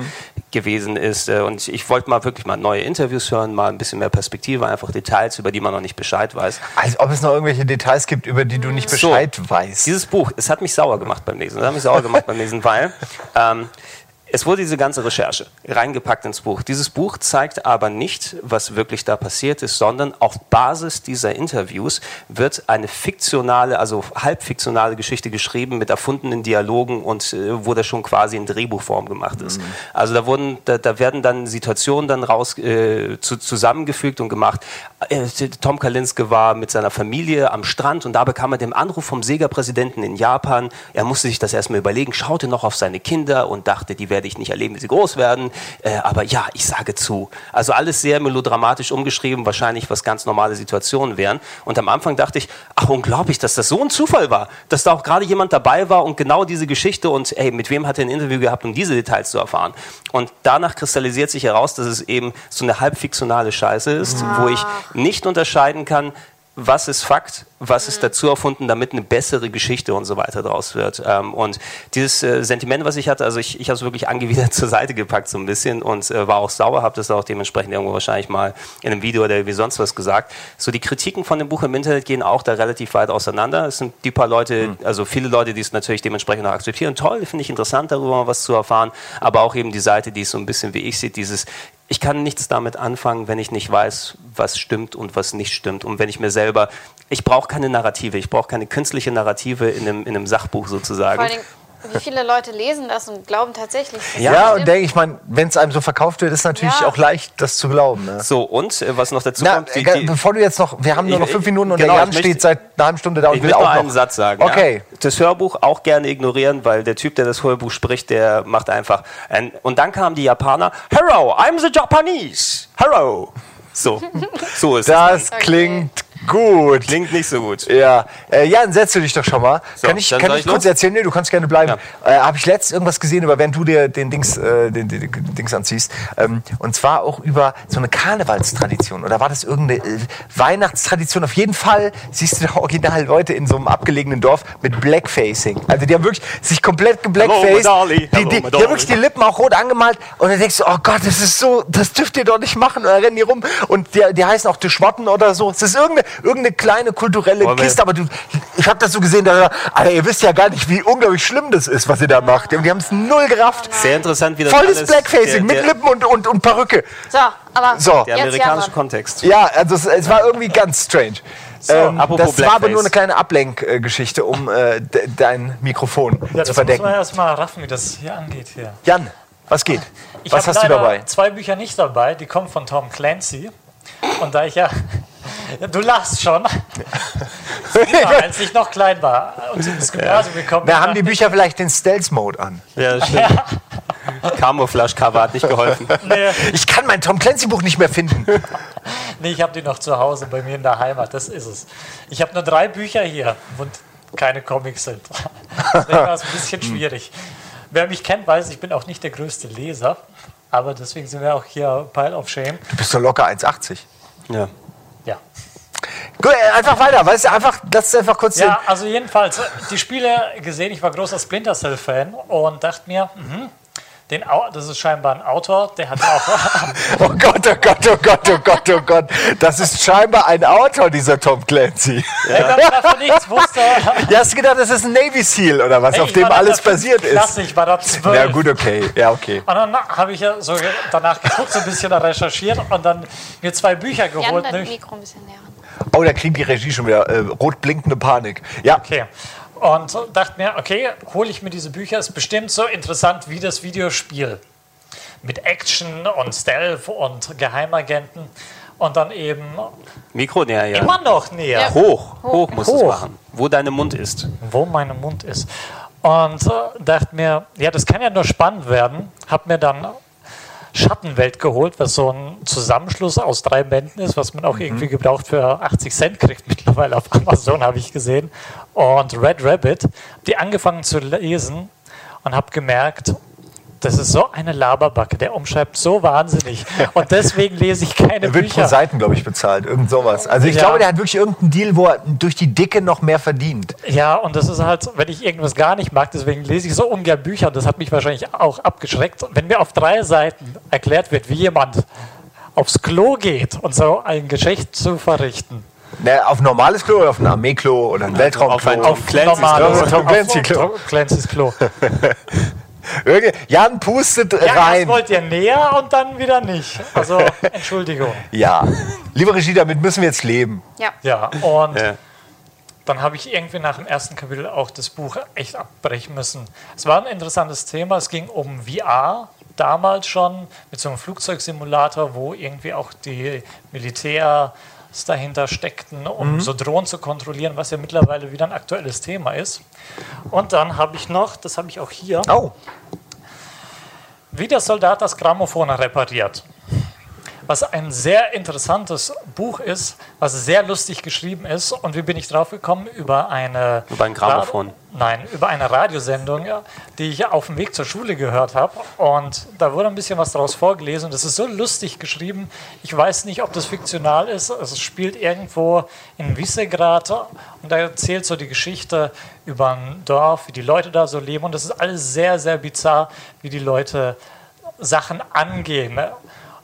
gewesen ist. Äh, Und ich wollte mal wirklich mal neue Interviews hören, mal ein bisschen mehr Perspektive, einfach Details, über die man noch nicht Bescheid weiß. Als ob es noch irgendwelche Details gibt, über die du nicht So. Bescheid weißt. Dieses Buch, es hat mich sauer gemacht beim Lesen. Es hat mich sauer gemacht beim Lesen, weil ähm, es wurde diese ganze Recherche reingepackt ins Buch. Dieses Buch zeigt aber nicht, was wirklich da passiert ist, sondern auf Basis dieser Interviews wird eine fiktionale, also halbfiktionale Geschichte geschrieben mit erfundenen Dialogen und äh, wo das schon quasi in Drehbuchform gemacht ist. Also da wurden, da, da werden dann Situationen dann raus äh, zu, zusammengefügt und gemacht. Äh, Tom Kalinske war mit seiner Familie am Strand und da bekam er den Anruf vom Sega-Präsidenten in Japan. Er musste sich das erstmal überlegen, schaute noch auf seine Kinder und dachte, die werde ich nicht erleben, wie sie groß werden. Äh, aber ja, ich sage zu. Also alles sehr melodramatisch umgeschrieben, wahrscheinlich was ganz normale Situationen wären. Und am Anfang dachte ich, ach unglaublich, dass das so ein Zufall war, dass da auch gerade jemand dabei war und genau diese Geschichte und ey, mit wem hat er ein Interview gehabt, um diese Details zu erfahren. Und danach kristallisiert sich heraus, dass es eben so eine halbfiktionale Scheiße ist, wo ich nicht unterscheiden kann, was ist Fakt, was ist dazu erfunden, damit eine bessere Geschichte und so weiter draus wird. Ähm, und dieses äh, Sentiment, was ich hatte, also ich, ich habe es wirklich angewidert zur Seite gepackt so ein bisschen und äh, war auch sauer, habe das auch dementsprechend irgendwo wahrscheinlich mal in einem Video oder wie sonst was gesagt. So die Kritiken von dem Buch im Internet gehen auch da relativ weit auseinander. Es sind die paar Leute, also viele Leute, die es natürlich dementsprechend auch akzeptieren. Toll, finde ich interessant, darüber mal was zu erfahren. Aber auch eben die Seite, die es so ein bisschen wie ich sieht, dieses ich kann nichts damit anfangen, wenn ich nicht weiß, was stimmt und was nicht stimmt. Und wenn ich mir selber, ich brauche keine Narrative, ich brauche keine künstliche Narrative in einem, in einem Sachbuch sozusagen. Wie viele Leute lesen das und glauben tatsächlich. dass Ja, das und denke ich, mein, wenn es einem so verkauft wird, ist natürlich Ja. auch leicht, das zu glauben. Ne? So, und äh, was noch dazu Na, kommt, die, äh, die, bevor du jetzt noch, wir haben nur noch Ich- fünf Minuten und genau, der Jan steht seit einer halben Stunde da und ich will möchte auch noch. einen Satz sagen. Okay. Ja. Das Hörbuch auch gerne ignorieren, weil der Typ, der das Hörbuch spricht, der macht einfach. ein- Und dann kamen die Japaner. Hello, I'm the Japanese. Hello. So, so ist es. Das klingt gut. Klingt nicht so gut. Ja, äh, Jan, setz du dich doch schon mal. So, kann ich, kann ich ich kurz erzählen? Nee, du kannst gerne bleiben. Äh, Habe ich letztens irgendwas gesehen, über wenn du dir den Dings, äh, den, den, den Dings anziehst. Ähm, und zwar auch über so eine Karnevalstradition. Oder war das irgendeine äh, Weihnachtstradition? Auf jeden Fall siehst du da original Leute in so einem abgelegenen Dorf mit Blackfacing. Also die haben wirklich sich komplett geblackfaced. Hello. Die, Hello, die, die haben wirklich die Lippen auch rot angemalt. Und dann denkst du, oh Gott, das ist so, das dürft ihr doch nicht machen. Und dann rennen die rum. Und die, die heißen auch Tischwatten oder so. Es ist irgendeine, irgendeine kleine kulturelle wir- Kiste, aber du, ich habe das so gesehen, da, Alter, ihr wisst ja gar nicht, wie unglaublich schlimm das ist, was ihr da macht. Die haben es null gerafft. Sehr interessant, wie das Volles alles... Blackfacing der, mit der, Lippen und, und, und Perücke. So, aber So. der amerikanische ja, Kontext. Ja, also es, es war irgendwie ganz strange. ähm, apropos das war aber Blackface. nur eine kleine Ablenkgeschichte, um äh, de, dein Mikrofon Ja, zu das muss verdecken. man erstmal raffen, wie das hier angeht hier. Jan, was geht? Ich was habe hast du dabei? zwei Bücher nicht dabei, die kommen von Tom Clancy. Und da ich ja. Du lachst schon. Früher, als ich noch klein war und ins Gymnasium gekommen Da bin. haben die Bücher vielleicht den Stealth-Mode an. Ja, das stimmt. Camouflage-Cover hat nicht geholfen. Nee, Ich kann mein Tom Clancy-Buch nicht mehr finden. nee, ich habe die noch zu Hause bei mir in der Heimat. Das ist es. Ich habe nur drei Bücher hier und keine Comics sind. Deswegen war es ein bisschen schwierig. Wer mich kennt, weiß, ich bin auch nicht der größte Leser. Aber deswegen sind wir auch hier Pile of Shame. Du bist doch locker 1,80. Ja. Ja. Gut, äh, einfach weiter. Weißt du, einfach, lass es einfach kurz Ja, also jedenfalls, die Spiele gesehen, ich war großer Splinter Cell-Fan und dachte mir, mhm, den Au das ist scheinbar ein Autor, der hat ja auch. Oh Gott, oh Gott, oh Gott, oh Gott, oh Gott. Das ist scheinbar ein Autor, dieser Tom Clancy. Wenn man davon nichts wusste. Ja, hast du gedacht, das ist ein Navy SEAL oder was, Hey, auf ich dem alles basiert fünften Klasse, ist? Ich war da zwölf. Ja, gut, okay. Ja, okay. Und dann habe ich ja so danach geguckt, so ein bisschen recherchiert und dann mir zwei Bücher Jan, geholt. nämlich- Mikro ein bisschen näher. Oh, da kriegt die Regie schon wieder äh, rot blinkende Panik. Ja, Okay. Und dachte mir, okay, hole ich mir diese Bücher, ist bestimmt so interessant wie das Videospiel. Mit Action und Stealth und Geheimagenten. Und dann eben Mikro näher, ja. immer noch näher. Ja. Hoch, hoch musst du es Hoch. machen. Wo deine Mund ist. wo mein Mund ist. Und äh, dachte mir, ja, das kann ja nur spannend werden. Hab mir dann Schattenwelt geholt, was so ein Zusammenschluss aus drei Bänden ist, was man auch irgendwie gebraucht für 80 Cent kriegt mittlerweile auf Amazon, habe ich gesehen. Und Red Rabbit, die angefangen zu lesen und habe gemerkt, das ist so eine Laberbacke, der umschreibt so wahnsinnig. Und deswegen lese ich keine er wird pro Bücher. Seiten, glaube ich, bezahlt. Irgend sowas. Also ich Ja. glaube, der hat wirklich irgendeinen Deal, wo er durch die Dicke noch mehr verdient. Ja, und das ist halt, wenn ich irgendwas gar nicht mag, deswegen lese ich so ungern Bücher und das hat mich wahrscheinlich auch abgeschreckt. Wenn mir auf drei Seiten erklärt wird, wie jemand aufs Klo geht und so ein Geschäft zu verrichten. Ne, auf ein normales Klo oder auf ein Armeeklo oder ein auf ein Weltraumklo? Tom Clancy's normales- Klo. Tom Clancy's Klo. Irgendwie- Jan pustet Ja, rein. wollt ihr näher und dann wieder nicht. Also, Entschuldigung. Ja. Liebe Regie, damit müssen wir jetzt leben. Ja. Ja, und Ja. dann habe ich irgendwie nach dem ersten Kapitel auch das Buch echt abbrechen müssen. Es war ein interessantes Thema. Es ging um VR damals schon mit so einem Flugzeugsimulator, wo irgendwie auch die Militärs dahinter steckten, um so Drohnen zu kontrollieren, was ja mittlerweile wieder ein aktuelles Thema ist. Und dann habe ich noch, das habe ich auch hier, Oh. wie der Soldat das Grammophon repariert. Was ein sehr interessantes Buch ist, was sehr lustig geschrieben ist. Und wie bin ich drauf gekommen? Über eine. Über ein Grammophon. Ra- Nein, über eine Radiosendung, die ich auf dem Weg zur Schule gehört habe. Und da wurde ein bisschen was daraus vorgelesen. Und das ist so lustig geschrieben. Ich weiß nicht, ob das fiktional ist. Es spielt irgendwo in Visegrad. Und da erzählt so die Geschichte über ein Dorf, wie die Leute da so leben. Und das ist alles sehr, sehr bizarr, wie die Leute Sachen angehen.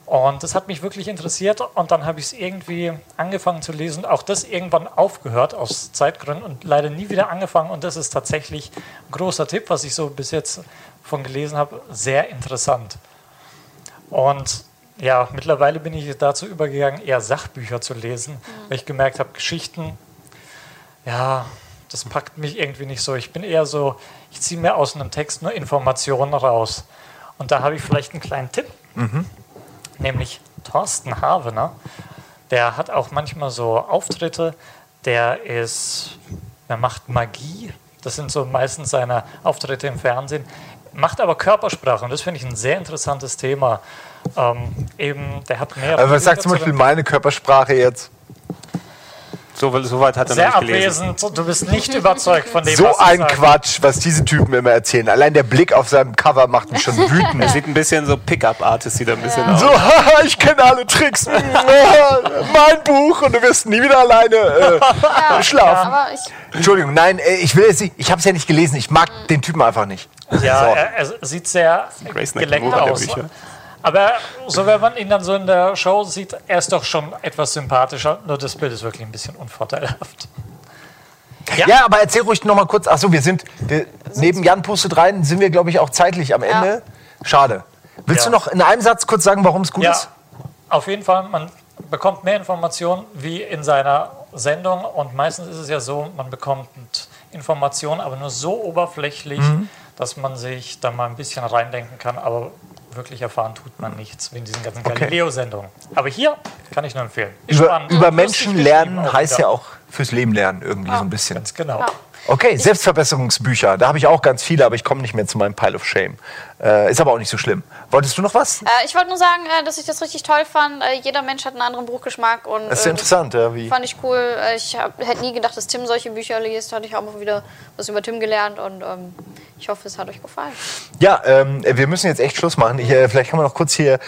Und das hat mich wirklich interessiert und dann habe ich es irgendwie angefangen zu lesen, auch das irgendwann aufgehört aus Zeitgründen und leider nie wieder angefangen und das ist tatsächlich ein großer Tipp, was ich so bis jetzt von gelesen habe, sehr interessant. Und ja, mittlerweile bin ich dazu übergegangen, eher Sachbücher zu lesen, weil ich gemerkt habe, Geschichten, ja, das packt mich irgendwie nicht so. Ich bin eher so, ich ziehe mir aus einem Text nur Informationen raus. Und da habe ich vielleicht einen kleinen Tipp nämlich Thorsten Havener. Der hat auch manchmal so Auftritte. Der ist, er macht Magie. Das sind so meistens seine Auftritte im Fernsehen. Macht aber Körpersprache und das finde ich ein sehr interessantes Thema. Ähm, eben, der hat mehrere. Also was sagt zum zu Beispiel meine Körpersprache jetzt? So, so weit hat er Sehr noch nicht gelesen. abwesend. Du bist nicht überzeugt von dem, So was ein. Quatsch, was diese Typen immer erzählen. Allein der Blick auf seinem Cover macht mich schon wütend. Er sieht ein bisschen so Pickup-Artist, sieht er ein bisschen aus. So, haha, ich kenne alle Tricks. mein Buch und du wirst nie wieder alleine äh, schlafen. Aber ich, Entschuldigung, nein, äh, ich will es nicht. Ich habe es ja nicht gelesen. Ich mag den Typen einfach nicht. Ja, So. er, er sieht sehr Grace geleckt Nakamura der aus. Bücher. Aber so, wenn man ihn dann so in der Show sieht, er ist doch schon etwas sympathischer. Nur das Bild ist wirklich ein bisschen unvorteilhaft. Ja, aber erzähl ruhig noch mal kurz. Achso, wir sind wir, neben Jan pustet rein, sind wir, glaube ich, auch zeitlich am Ende. Schade. Willst Ja. du noch in einem Satz kurz sagen, warum es gut Ja, ist? auf jeden Fall. Man bekommt mehr Informationen wie in seiner Sendung. Und meistens ist es ja so, man bekommt Informationen, aber nur so oberflächlich, Mhm. dass man sich da mal ein bisschen reindenken kann. Aber wirklich erfahren tut man nichts, wie in diesen ganzen Okay. Galileo-Sendungen. Aber hier kann ich nur empfehlen. Ist Über, spannend. über Menschen lernen heißt wieder. ja auch fürs Leben lernen irgendwie so ein bisschen. Ganz genau. Ja. Okay, Selbstverbesserungsbücher. Da habe ich auch ganz viele, aber ich komme nicht mehr zu meinem Pile of Shame. Äh, ist aber auch nicht so schlimm. Wolltest du noch was? Äh, ich wollte nur sagen, äh, dass ich das richtig toll fand. Äh, jeder Mensch hat einen anderen Buchgeschmack und Das ist äh, interessant, ja, wie. fand ich cool. Äh, ich hab, hätte nie gedacht, dass Tim solche Bücher liest. Hatte ich auch mal wieder was über Tim gelernt und ähm, ich hoffe, es hat euch gefallen. Ja, ähm, wir müssen jetzt echt Schluss machen. Ich, vielleicht kann man noch kurz hier,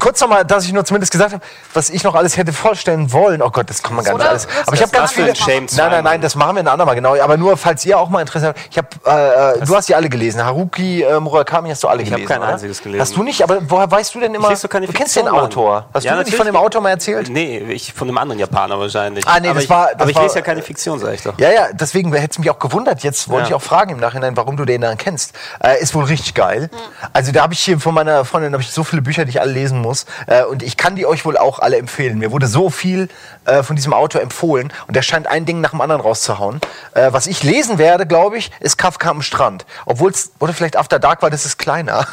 kurz nochmal, dass ich nur zumindest gesagt habe, was ich noch alles hätte vorstellen wollen. Oh Gott, das kann man gar nicht alles. Aber ich habe ganz viele. Nein, nein, nein, das machen wir ein andermal, genau. Aber nur, falls ihr auch mal Interesse habt. Ich äh, du hast die alle gelesen. Haruki äh, Murakami hast du alle Ich gelesen. kein oder? einziges gelesen. Hast du nicht? Aber woher weißt du denn immer? keine du kennst den. Autor. Hast Ja, du nicht von dem. Autor mal erzählt? Nee, ich von einem anderen Japaner wahrscheinlich. Ah, nee, aber das ich, war- das aber ich war- lese ja keine Fiktion, sag ich doch. Ja, ja, deswegen hätte es mich auch gewundert. Jetzt wollte Ja. ich auch fragen im Nachhinein, warum du den dann kennst. Äh, ist wohl richtig geil. Also da habe ich hier von meiner Freundin ich so viele Bücher, die ich alle lesen muss. Äh, und ich kann die euch wohl auch alle empfehlen. Mir wurde so viel äh, von diesem Autor empfohlen und der scheint ein Ding nach dem anderen rauszuhauen. Äh, was ich lesen werde, glaube ich, ist Kafka am Strand. Obwohl es, oder vielleicht After Dark, weil das ist kleiner.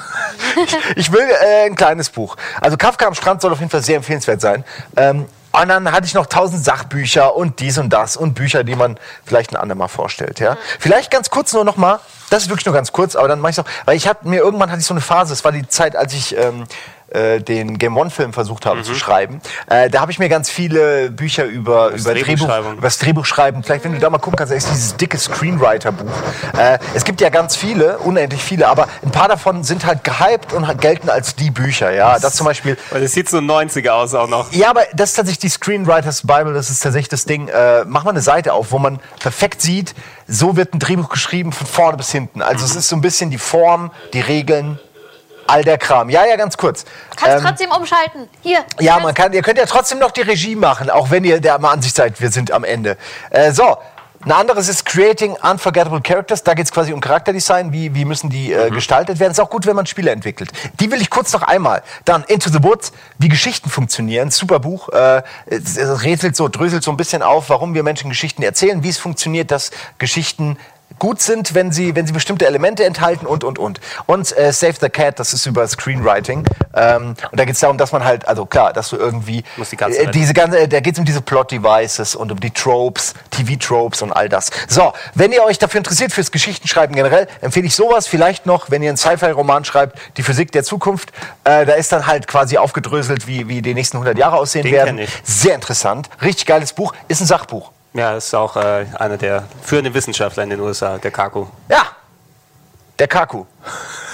ich, ich will äh, ein kleines Buch. Also Kafka am Strand soll auf jeden Fall sehr empfehlenswert sein. Ähm, und dann hatte ich noch tausend Sachbücher und dies und das und Bücher, die man vielleicht ein andermal vorstellt. Ja? Vielleicht ganz kurz nur noch mal, das ist wirklich nur ganz kurz, aber dann mache ich auch, weil ich hatte mir irgendwann hatte ich so eine Phase, es war die Zeit, als ich ähm, äh, den Game One Film versucht habe zu schreiben. Äh, da habe ich mir ganz viele Bücher über über Drehbuch, über das Drehbuch schreiben. Vielleicht wenn du da mal gucken kannst, da ist dieses dicke Screenwriter-Buch. Äh, es gibt ja ganz viele, unendlich viele, aber ein paar davon sind halt gehypt und gelten als die Bücher. Ja, das zum Beispiel Weil es sieht so 90er aus auch noch. ja, aber das ist tatsächlich die Screenwriters Bible, das ist tatsächlich das Ding. Äh, mach mal eine Seite auf, wo man perfekt sieht, so wird ein Drehbuch geschrieben von vorne bis hinten. Also es ist so ein bisschen die Form, die Regeln, all der Kram. Ja, ja, ganz kurz. Kannst Ähm, trotzdem umschalten. Hier. ja, man kann, ihr könnt ja trotzdem noch die Regie machen, auch wenn ihr der Ansicht seid, wir sind am Ende. Äh, so, ein anderes ist Creating Unforgettable Characters. Da geht es quasi um Charakterdesign. Wie, wie müssen die äh, gestaltet werden? Ist auch gut, wenn man Spiele entwickelt. Die will ich kurz noch einmal. Dann Into the Woods, wie Geschichten funktionieren. Super Buch. Äh, es, es rätselt so, dröselt so ein bisschen auf, warum wir Menschen Geschichten erzählen, wie es funktioniert, dass Geschichten gut sind, wenn sie, wenn sie bestimmte Elemente enthalten und, und, und. Und äh, Save the Cat, das ist über Screenwriting. Ähm, und da geht es darum, dass man halt, also klar, dass du irgendwie die ganze äh, diese ganze, da geht es um diese Plot-Devices und um die Tropes, TV-Tropes und all das. So, wenn ihr euch dafür interessiert, fürs Geschichtenschreiben generell, empfehle ich sowas. Vielleicht noch, wenn ihr einen Sci-Fi-Roman schreibt, die Physik der Zukunft. Äh, da ist dann halt quasi aufgedröselt, wie, wie die nächsten 100 Jahre aussehen Den werden. Sehr interessant. Richtig geiles Buch. Ist ein Sachbuch. Ja, ist auch äh, einer der führenden Wissenschaftler in den USA, der Kaku. Ja. Der Kaku.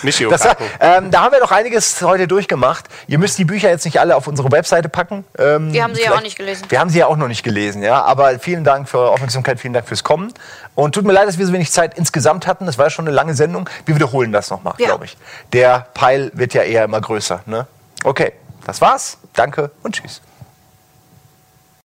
Michio Das, Kaku. ähm, da haben wir doch einiges heute durchgemacht. Ihr müsst die Bücher jetzt nicht alle auf unsere Webseite packen. Ähm, Wir haben sie ja auch nicht gelesen. Wir haben sie ja auch noch nicht gelesen, ja. Aber vielen Dank für eure Aufmerksamkeit, vielen Dank fürs Kommen. Und tut mir leid, dass wir so wenig Zeit insgesamt hatten. Das war ja schon eine lange Sendung. Wir wiederholen das nochmal, Ja. glaube ich. Der Pile wird ja eher immer größer. Ne? Okay, das war's. Danke und tschüss.